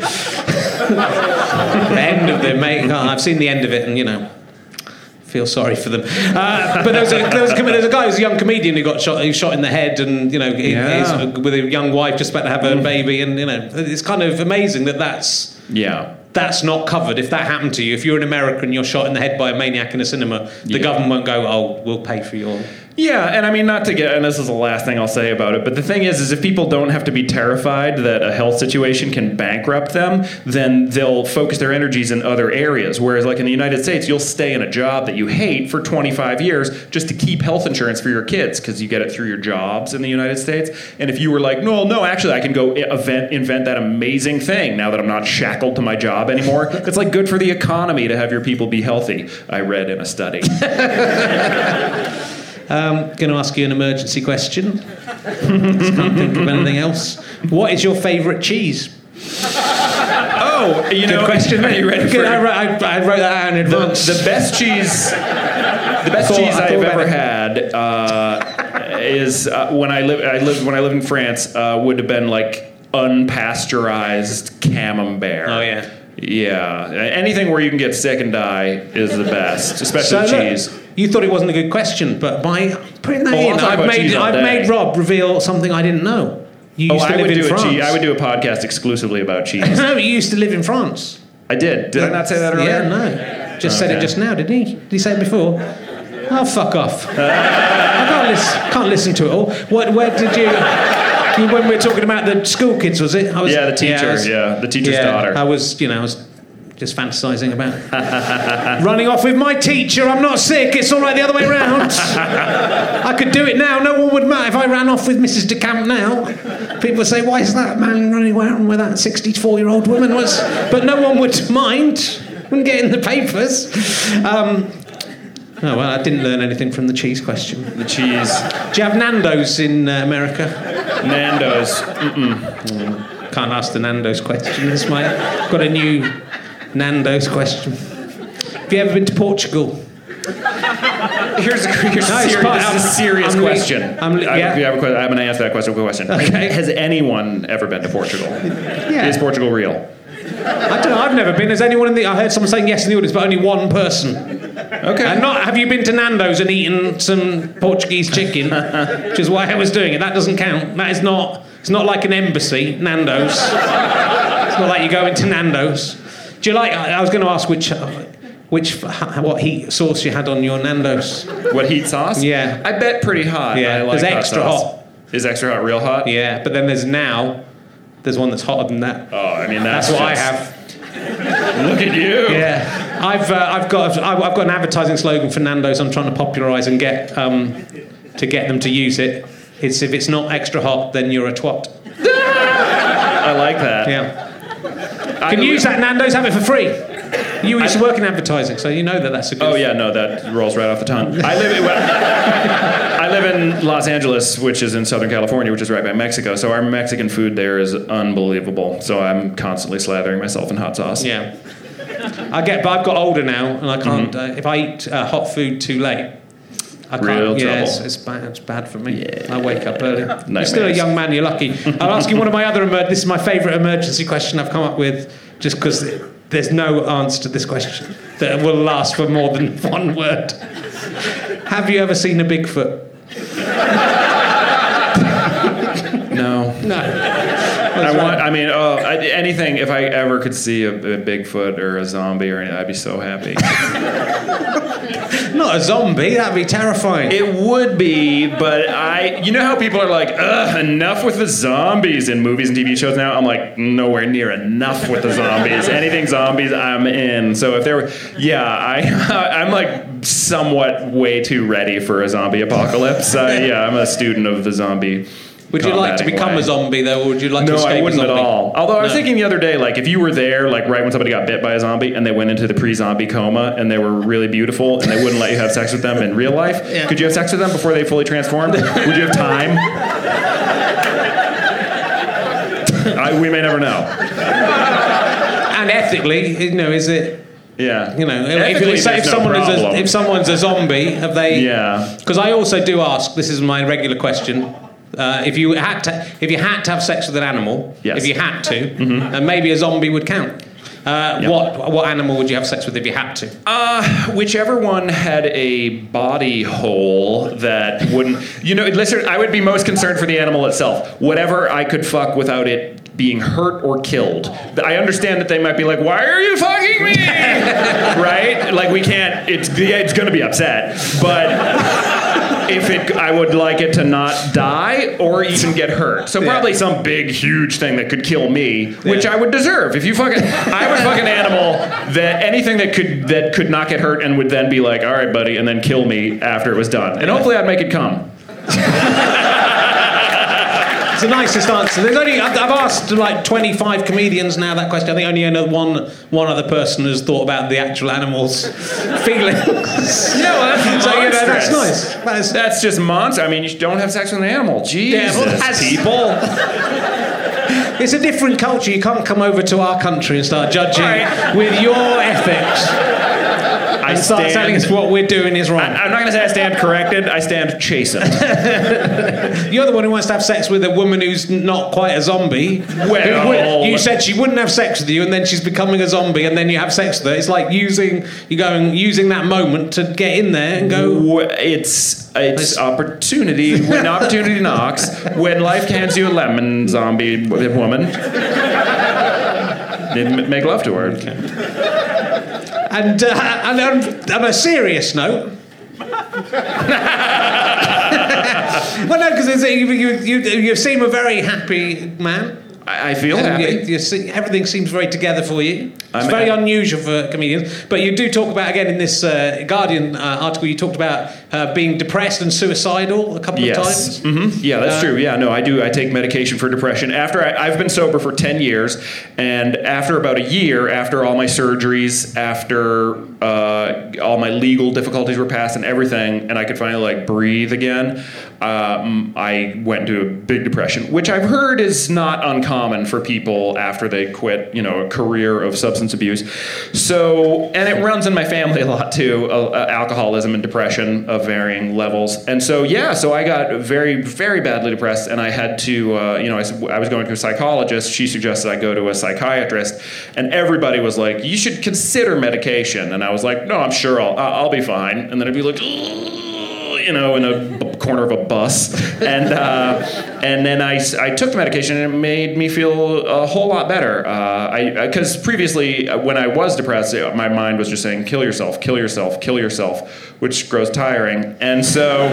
the end of the mate. Oh, I've seen the end of it, and you know. Feel sorry for them, uh, but there was, a, there, was a, there was a guy who was a young comedian who got shot. He was shot in the head, and you know, Yeah. with a young wife just about to have her baby, and you know, it's kind of amazing that that's yeah. that's not covered. If that happened to you, if you're an American and you're shot in the head by a maniac in a cinema, the Yeah. government won't go, "Oh, we'll pay for your." Yeah, and I mean not to get and this is the last thing I'll say about it, but the thing is is if people don't have to be terrified that a health situation can bankrupt them, then they'll focus their energies in other areas. Whereas like in the United States, you'll stay in a job that you hate for 25 years just to keep health insurance for your kids because you get it through your jobs in the United States. And if you were like, "No, no, actually I can go event invent that amazing thing now that I'm not shackled to my job anymore." it's like good for the economy to have your people be healthy. I read in a study. Um, going to ask you an emergency question. Just can't think of anything else. What is your favourite cheese? Oh, you Good know, question. Are you ready for I, wrote, I, I wrote that out in the, advance. the best cheese? The best thought- cheese I've ever it. had uh, is uh, when I lived. I lived when I lived in France. Uh, would have been like unpasteurized camembert. Oh, yeah. Yeah, anything where you can get sick and die is the best, especially So, look, cheese. you thought it wasn't a good question, but by putting that Oh, in, I've made I've day. made Rob reveal something I didn't know. You Oh, used to I live would in do a France. cheese. I would do a podcast exclusively about cheese. No, you used to live in France. I did. Did I not say that earlier? Yeah, no. Just said it just now, didn't he? Did he say it before? Oh, fuck off. I can't, listen, can't listen to it all. What, where did you... When we were talking about the school kids, was it? I was, Yeah, the teacher. I was- Yeah, the teacher's yeah, daughter. I was, you know, I was just fantasising about running off with my teacher. I'm not sick. It's all right the other way around. I could do it now. No one would matter if I ran off with Mrs. DeCamp now. People would say, "Why is that man running around with that 64-year-old woman?" Was, but no one would mind. Wouldn't get in the papers. Um, oh well, I didn't learn anything from the cheese question. The cheese. Do you have Nando's in uh, America? Nando's. Mm-mm. Can't ask the Nando's question. This might got a new Nando's question. Have you ever been to Portugal? Here's a, here's No, serious, part- this is a serious I'm le- question. I'm le- I, yeah. you have a question. I'm going to answer that question question. Okay. Has anyone ever been to Portugal? Yeah. Is Portugal real? I don't know. I've never been. Has anyone in the? I heard someone saying yes in the audience, but only one person. Okay. And not. Have you been to Nando's and eaten some Portuguese chicken? which is why I was doing it. That doesn't count. That is not. It's not like an embassy. Nando's. it's not like you go into Nando's. Do you like? I I was going to ask which. Uh, which uh, what heat sauce you had on your Nando's? What heat sauce? Yeah. I bet pretty hot. Yeah, I like there's hot extra sauce. hot. Is extra hot real hot? Yeah, but then there's now. There's one that's hotter than that. Oh, I mean that's, That's what I have. Look at you. Yeah, I've uh, I've got I've I've got an advertising slogan for Nando's. I'm trying to popularise and get um, to get them to use it. It's if it's not extra hot, then you're a twat. I like that. Yeah, I can you use that Nando's? Have it for free. You used to work in advertising, so you know that that's a good. Oh yeah, no, that rolls right off the tongue. I live. well, I live in Los Angeles, which is in Southern California, which is right by Mexico. So our Mexican food there is unbelievable. So I'm constantly slathering myself in hot sauce. Yeah. I get, but I've got older now, and I can't. Mm-hmm. Uh, if I eat uh, hot food too late, I can't. Real yeah, trouble. It's, it's bad. It's bad for me. I wake up early. You're still a young man. You're lucky. I'll ask you one of my other. Emer- this is my favourite emergency question I've come up with, just because there's no answer to this question that will last for more than one word. Have you ever seen a Bigfoot? No. No. I want. I mean, oh, I, anything. If I ever could see a, a Bigfoot or a zombie or anything, I'd be so happy. Not a zombie. That'd be terrifying. it would be, but I. You know how people are like, ugh, enough with the zombies in movies and TV shows now. I'm like, nowhere near enough with the zombies. Anything zombies, I'm in. So if there were, yeah, I, I'm like somewhat way too ready for a zombie apocalypse. Uh, yeah, I'm a student of the zombie. Would you like to become way. a zombie though, or would you like to No, escape I wouldn't a at all. Although I was No. thinking the other day, like if you were there, like right when somebody got bit by a zombie and they went into the pre-zombie coma and they were really beautiful and they wouldn't let you have sex with them in real life, Yeah. could you have sex with them before they fully transformed? Would you have time? I, we may never know. And ethically, you know, is it Yeah. you know if, Ethically, if, if no someone is a, if someone's a zombie, have they? Yeah. Because I also do ask. This is my regular question. Uh, if you had to, if you had to have sex with an animal, Yes. if you had to, and maybe a zombie would count. Uh, Yeah. What what animal would you have sex with if you had to? Uh, whichever one had a body hole that wouldn't, you know, listen, I would be most concerned for the animal itself. Whatever I could fuck without it being hurt or killed. I understand that they might be like, why are you fucking me? right? Like, we can't, it's, it's gonna be upset. But if it, I would like it to not die or even get hurt. So probably some big, huge thing that could kill me, which Yeah. I would deserve. If you fucking, I would fuck an animal that anything that could that could not get hurt and would then be like, all right, buddy, and then kill me after it was done. And hopefully, I'd make it come. It's the nicest answer. There's only I've, I've asked like 25 comedians now that question. I think only another one one other person has thought about the actual animal's feelings. No, that's so you know, that's nice. That is, That's just monster. I mean, you don't have sex with an animal. Jesus, that's- people. It's a different culture. You can't come over to our country and start judging Right. with your ethics. I and start stand- telling us what we're doing is wrong. I'm not going to say I stand corrected. I stand chastened. You're the one who wants to have sex with a woman who's not quite a zombie. Well- you said she wouldn't have sex with you, and then she's becoming a zombie, and then you have sex with her. It's like using you going using that moment to get in there and go. W- It's it's opportunity when opportunity knocks. When life hands you a lemon, zombie woman. Didn't make love to her. And, uh, and on, on a serious note. well, no, because you, you, you, you seem a very happy man. I, feel happy. you- you see- everything seems very together for you. It's I'm- very unusual for comedians. But you do talk about, again, in this uh, Guardian uh, article, you talked about uh, being depressed and suicidal a couple Yes. of times. hmm Yeah, that's Uh, true. Yeah, no, I do. I take medication for depression. After I, I've been sober for 10 years, and after about a year, after all my surgeries, after uh, all my legal difficulties were passed and everything, and I could finally like breathe again, um, I went into a big depression, which I've heard is not uncommon for people after they quit, you know, a career of substance abuse. So, and it runs in my family a lot too, uh, uh, alcoholism and depression of varying levels. And so, yeah, so I got very, very badly depressed, and I had to, uh, you know, I was going to a psychologist. She suggested I go to a psychiatrist, and everybody was like, "You should consider medication." And I was like, "No, I'm sure I'll, I'll be fine." And then I'd be like. You know, in a b- corner of a bus, and uh, and then I, I took the medication and it made me feel a whole lot better. Uh, I because previously uh, when I was depressed, uh, my mind was just saying kill yourself, kill yourself, kill yourself, which grows tiring, and so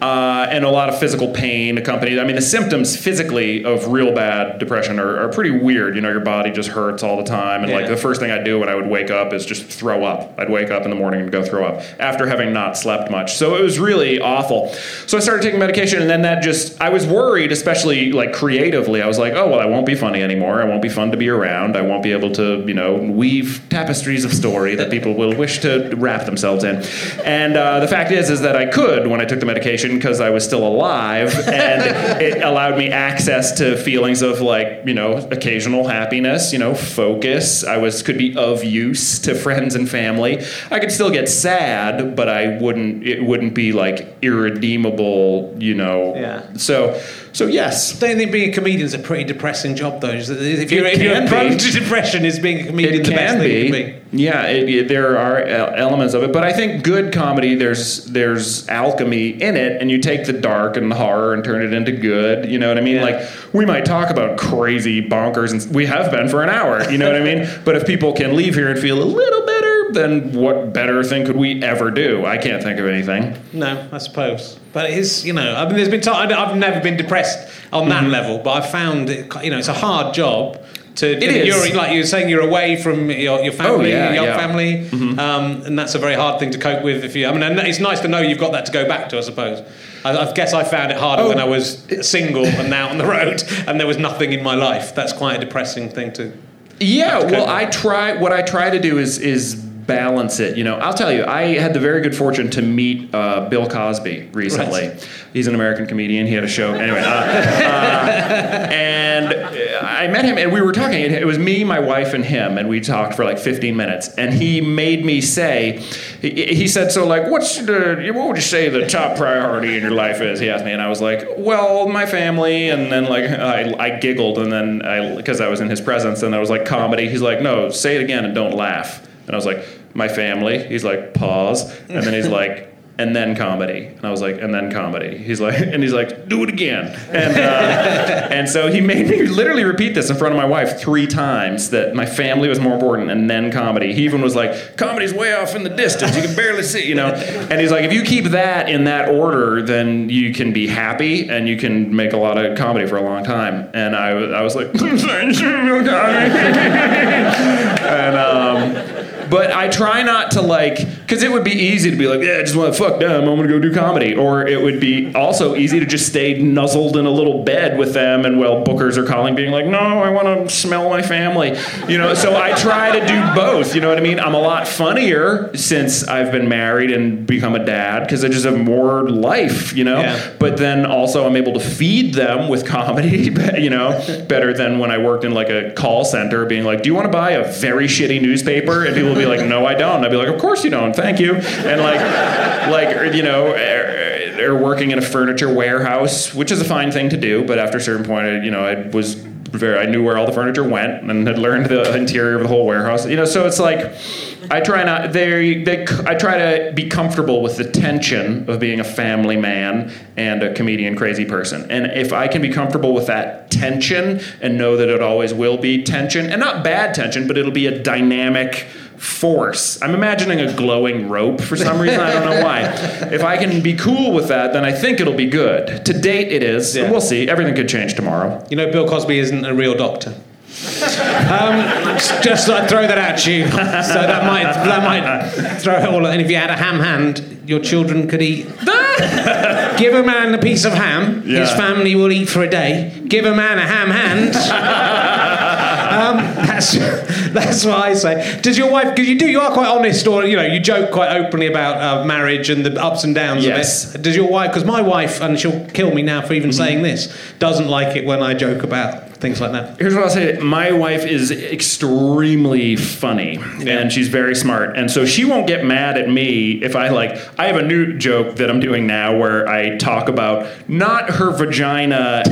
uh, and a lot of physical pain accompanied. I mean, the symptoms physically of real bad depression are, are pretty weird. You know, your body just hurts all the time, and like the first thing I'd do when I would wake up is just throw up. I'd wake up in the morning and go throw up after having not slept much. So it was really awful. So I started taking medication, and then that just I was worried, especially like creatively. I was like, oh well, I won't be funny anymore. I won't be fun to be around. I won't be able to you know weave tapestries of story that people will wish to wrap themselves in. And uh, the fact is, is that I could when I took the medication because I was still alive, and it allowed me access to feelings of like you know occasional happiness, you know focus. I was could be of use to friends and family. I could still get sad, but I wouldn't. It wouldn't be like irredeemable, you know. Yeah. So so yes. Don't think being a comedian is a pretty depressing job, though? If you're, if you're prone to depression, is being a comedian It the best can thing be. you can be? Yeah, it, it- there are uh, elements of it, but I think good comedy there's there's alchemy in it, and you take the dark and the horror and turn it into good. You know what I mean? Yeah. Like we might talk about crazy bonkers, and we have been for an hour. You know what I mean? But if people can leave here and feel a little better, then what better thing could we ever do? I can't think of anything. No, I suppose. But it is, you know, I mean, there's been times I've never been depressed on that level, but I've found it, you know, it's a hard job. To, Mm-hmm. It is. You're, like you were saying, you're away from your, your family, yeah, your young yeah. Mm-hmm. family, um, and that's a very hard thing to cope with. If you, I mean, and it's nice to know you've got that to go back to. I suppose. I, I guess I found it harder Oh. when I was single and now on the road, and there was nothing in my life. That's quite a depressing thing to. Yeah, to well, cope I try. What I try to do is is balance it. You know, I'll tell you, I had the very good fortune to meet uh, Bill Cosby recently. Right. He's an American comedian. He had a show anyway, uh, uh, and I met him, and we were talking. It, it was me, my wife, and him, and we talked for like 15 minutes. And he made me say, he, he said, "So, like, what's the what would you say the top priority in your life is?" He asked me, and I was like, "Well, my family," and then like I, I giggled, and then I because I was in his presence, and I was like, "Comedy." He's like, "No, say it again and don't laugh." And I was like, "My family." He's like, "Pause," and then he's like. And then comedy, and I was like, and then comedy. He's like, and he's like, do it again, and uh, and so he made me literally repeat this in front of my wife three times that my family was more important, and then comedy. He even was like, comedy's way off in the distance, you can barely see, you know. And he's like, if you keep that in that order, then you can be happy and you can make a lot of comedy for a long time. And I, was- I was like, and um, but I try not to like because it would be easy to be like, yeah, I just want to fuck them. I'm gonna go do comedy, or it would be also easy to just stay nuzzled in a little bed with them, and well, bookers are calling, being like, no, I want to smell my family, you know. So I try to do both. You know what I mean? I'm a lot funnier since I've been married and become a dad because I just have more life, you know. Yeah. But then also I'm able to feed them with comedy, you know, better than when I worked in like a call center, being like, "Do you want to buy a very shitty newspaper?" And people be like, "No, I don't." I'd be like, "Of course you don't. Thank you." And like, like you know, or working in a furniture warehouse, which is a fine thing to do, but after a certain point, I, you know, I was very, I knew where all the furniture went and had learned the interior of the whole warehouse. You know, so it's like. I try not they they I try to be comfortable with the tension of being a family man and a comedian crazy person. And if I can be comfortable with that tension and know that it always will be tension and not bad tension, but it'll be a dynamic force. I'm imagining a glowing rope for some reason. I don't know why. If I can be cool with that, then I think it'll be good. To date, it is. Yeah. We'll see. Everything could change tomorrow. You know, Bill Cosby isn't a real doctor. um, just thought I'd throw that at you. So that might that might throw it all. And if you had a ham hand, your children could eat. Give a man a piece of ham, his family will eat for a day. Give a man a ham hand. um, that's that's what I say. Does your wife? Because you do, you are quite honest, or you know, you joke quite openly about uh, marriage and the ups and downs Yes. of it. Does your wife? Because my wife, and she'll kill me now for even Mm-hmm. saying this, doesn't like it when I joke about things like that. Here's what I'll say. My wife is extremely funny Yeah. and she's very smart. And so she won't get mad at me if I like I have a new joke that I'm doing now where I talk about not her vagina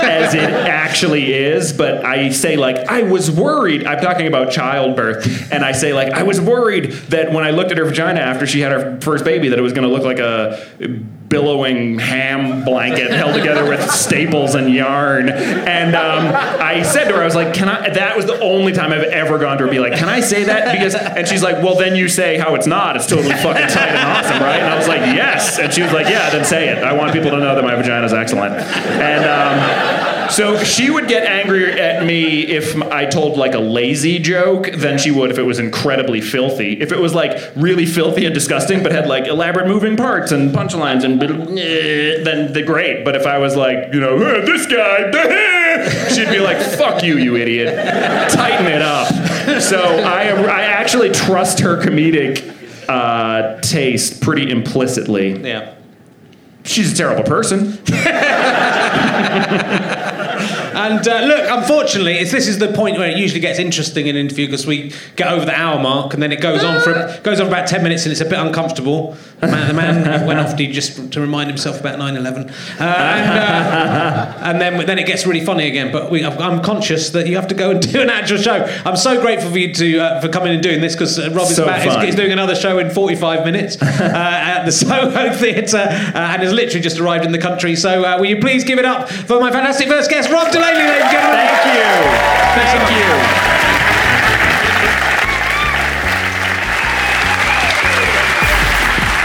as it actually is, but I say like I was worried. I'm talking about childbirth and I say like I was worried that when I looked at her vagina after she had her first baby that it was going to look like a billowing ham blanket held together with staples and yarn. And um, I said to her, I was like, "Can I?" That was the only time I've ever gone to her be like, "Can I say that?" Because and she's like, "Well, then you say how it's not. It's totally fucking tight and awesome, right?" And I was like, "Yes." And she was like, "Yeah, then say it. I want people to know that my vagina is excellent." And. Um, so she would get angrier at me if I told like a lazy joke than she would if it was incredibly filthy. If it was like really filthy and disgusting, but had like elaborate moving parts and punchlines and eh, then the great. But if I was like, you know, "Eh, this guy, she'd be like, "Fuck you, you idiot! Tighten it up." So I I actually trust her comedic uh, taste pretty implicitly. Yeah. She's a terrible person. And uh, look, unfortunately, it's, this is the point where it usually gets interesting in an interview because we get over the hour mark and then it goes on for goes on for about ten minutes and it's a bit uncomfortable. The man, the man went off to just to remind himself about 9/11, uh, and, uh, and then then it gets really funny again. But we, I'm conscious that you have to go and do an actual show. I'm so grateful for you to uh, for coming and doing this because uh, Rob is, So about, is, is doing another show in 45 minutes uh, at the Soho Theatre uh, and has literally just arrived in the country. So uh, will you please give it up for my fantastic first guest, Rob Delaney, ladies and gentlemen. Thank you. Thanks Thank you.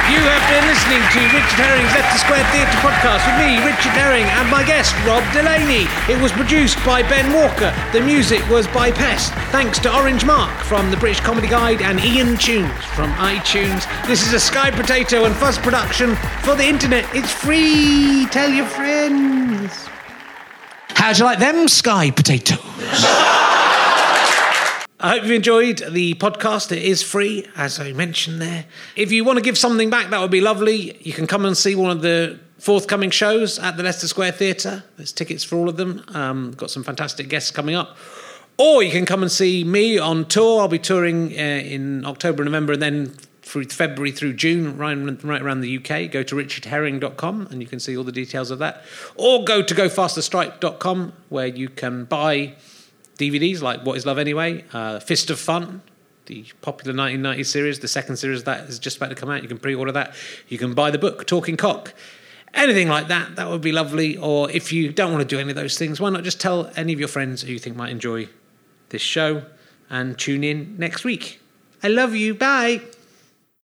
You have been listening to Richard Herring's Leicester Square Theatre podcast with me, Richard Herring, and my guest, Rob Delaney. It was produced by Ben Walker. The music was by Pest. Thanks to Orange Mark from the British Comedy Guide and Ian Tunes from iTunes. This is a Sky Potato and Fuzz production for the internet. It's free. Tell your friends. How'd you like them Sky Potatoes? I hope you enjoyed the podcast. It is free, as I mentioned there. If you want to give something back, that would be lovely. You can come and see one of the forthcoming shows at the Leicester Square Theatre. There's tickets for all of them. Um, got some fantastic guests coming up. Or you can come and see me on tour. I'll be touring uh, in October, November, and then through February through June, right, right around the UK. Go to richardherring.com and you can see all the details of that. Or go to gofasterstripe.com where you can buy DVDs like What Is Love Anyway, uh, Fist of Fun, the popular 1990s series. The second series of that is just about to come out. You can pre-order that. You can buy the book Talking Cock. Anything like that, that would be lovely. Or if you don't want to do any of those things, why not just tell any of your friends who you think might enjoy this show and tune in next week. I love you. Bye.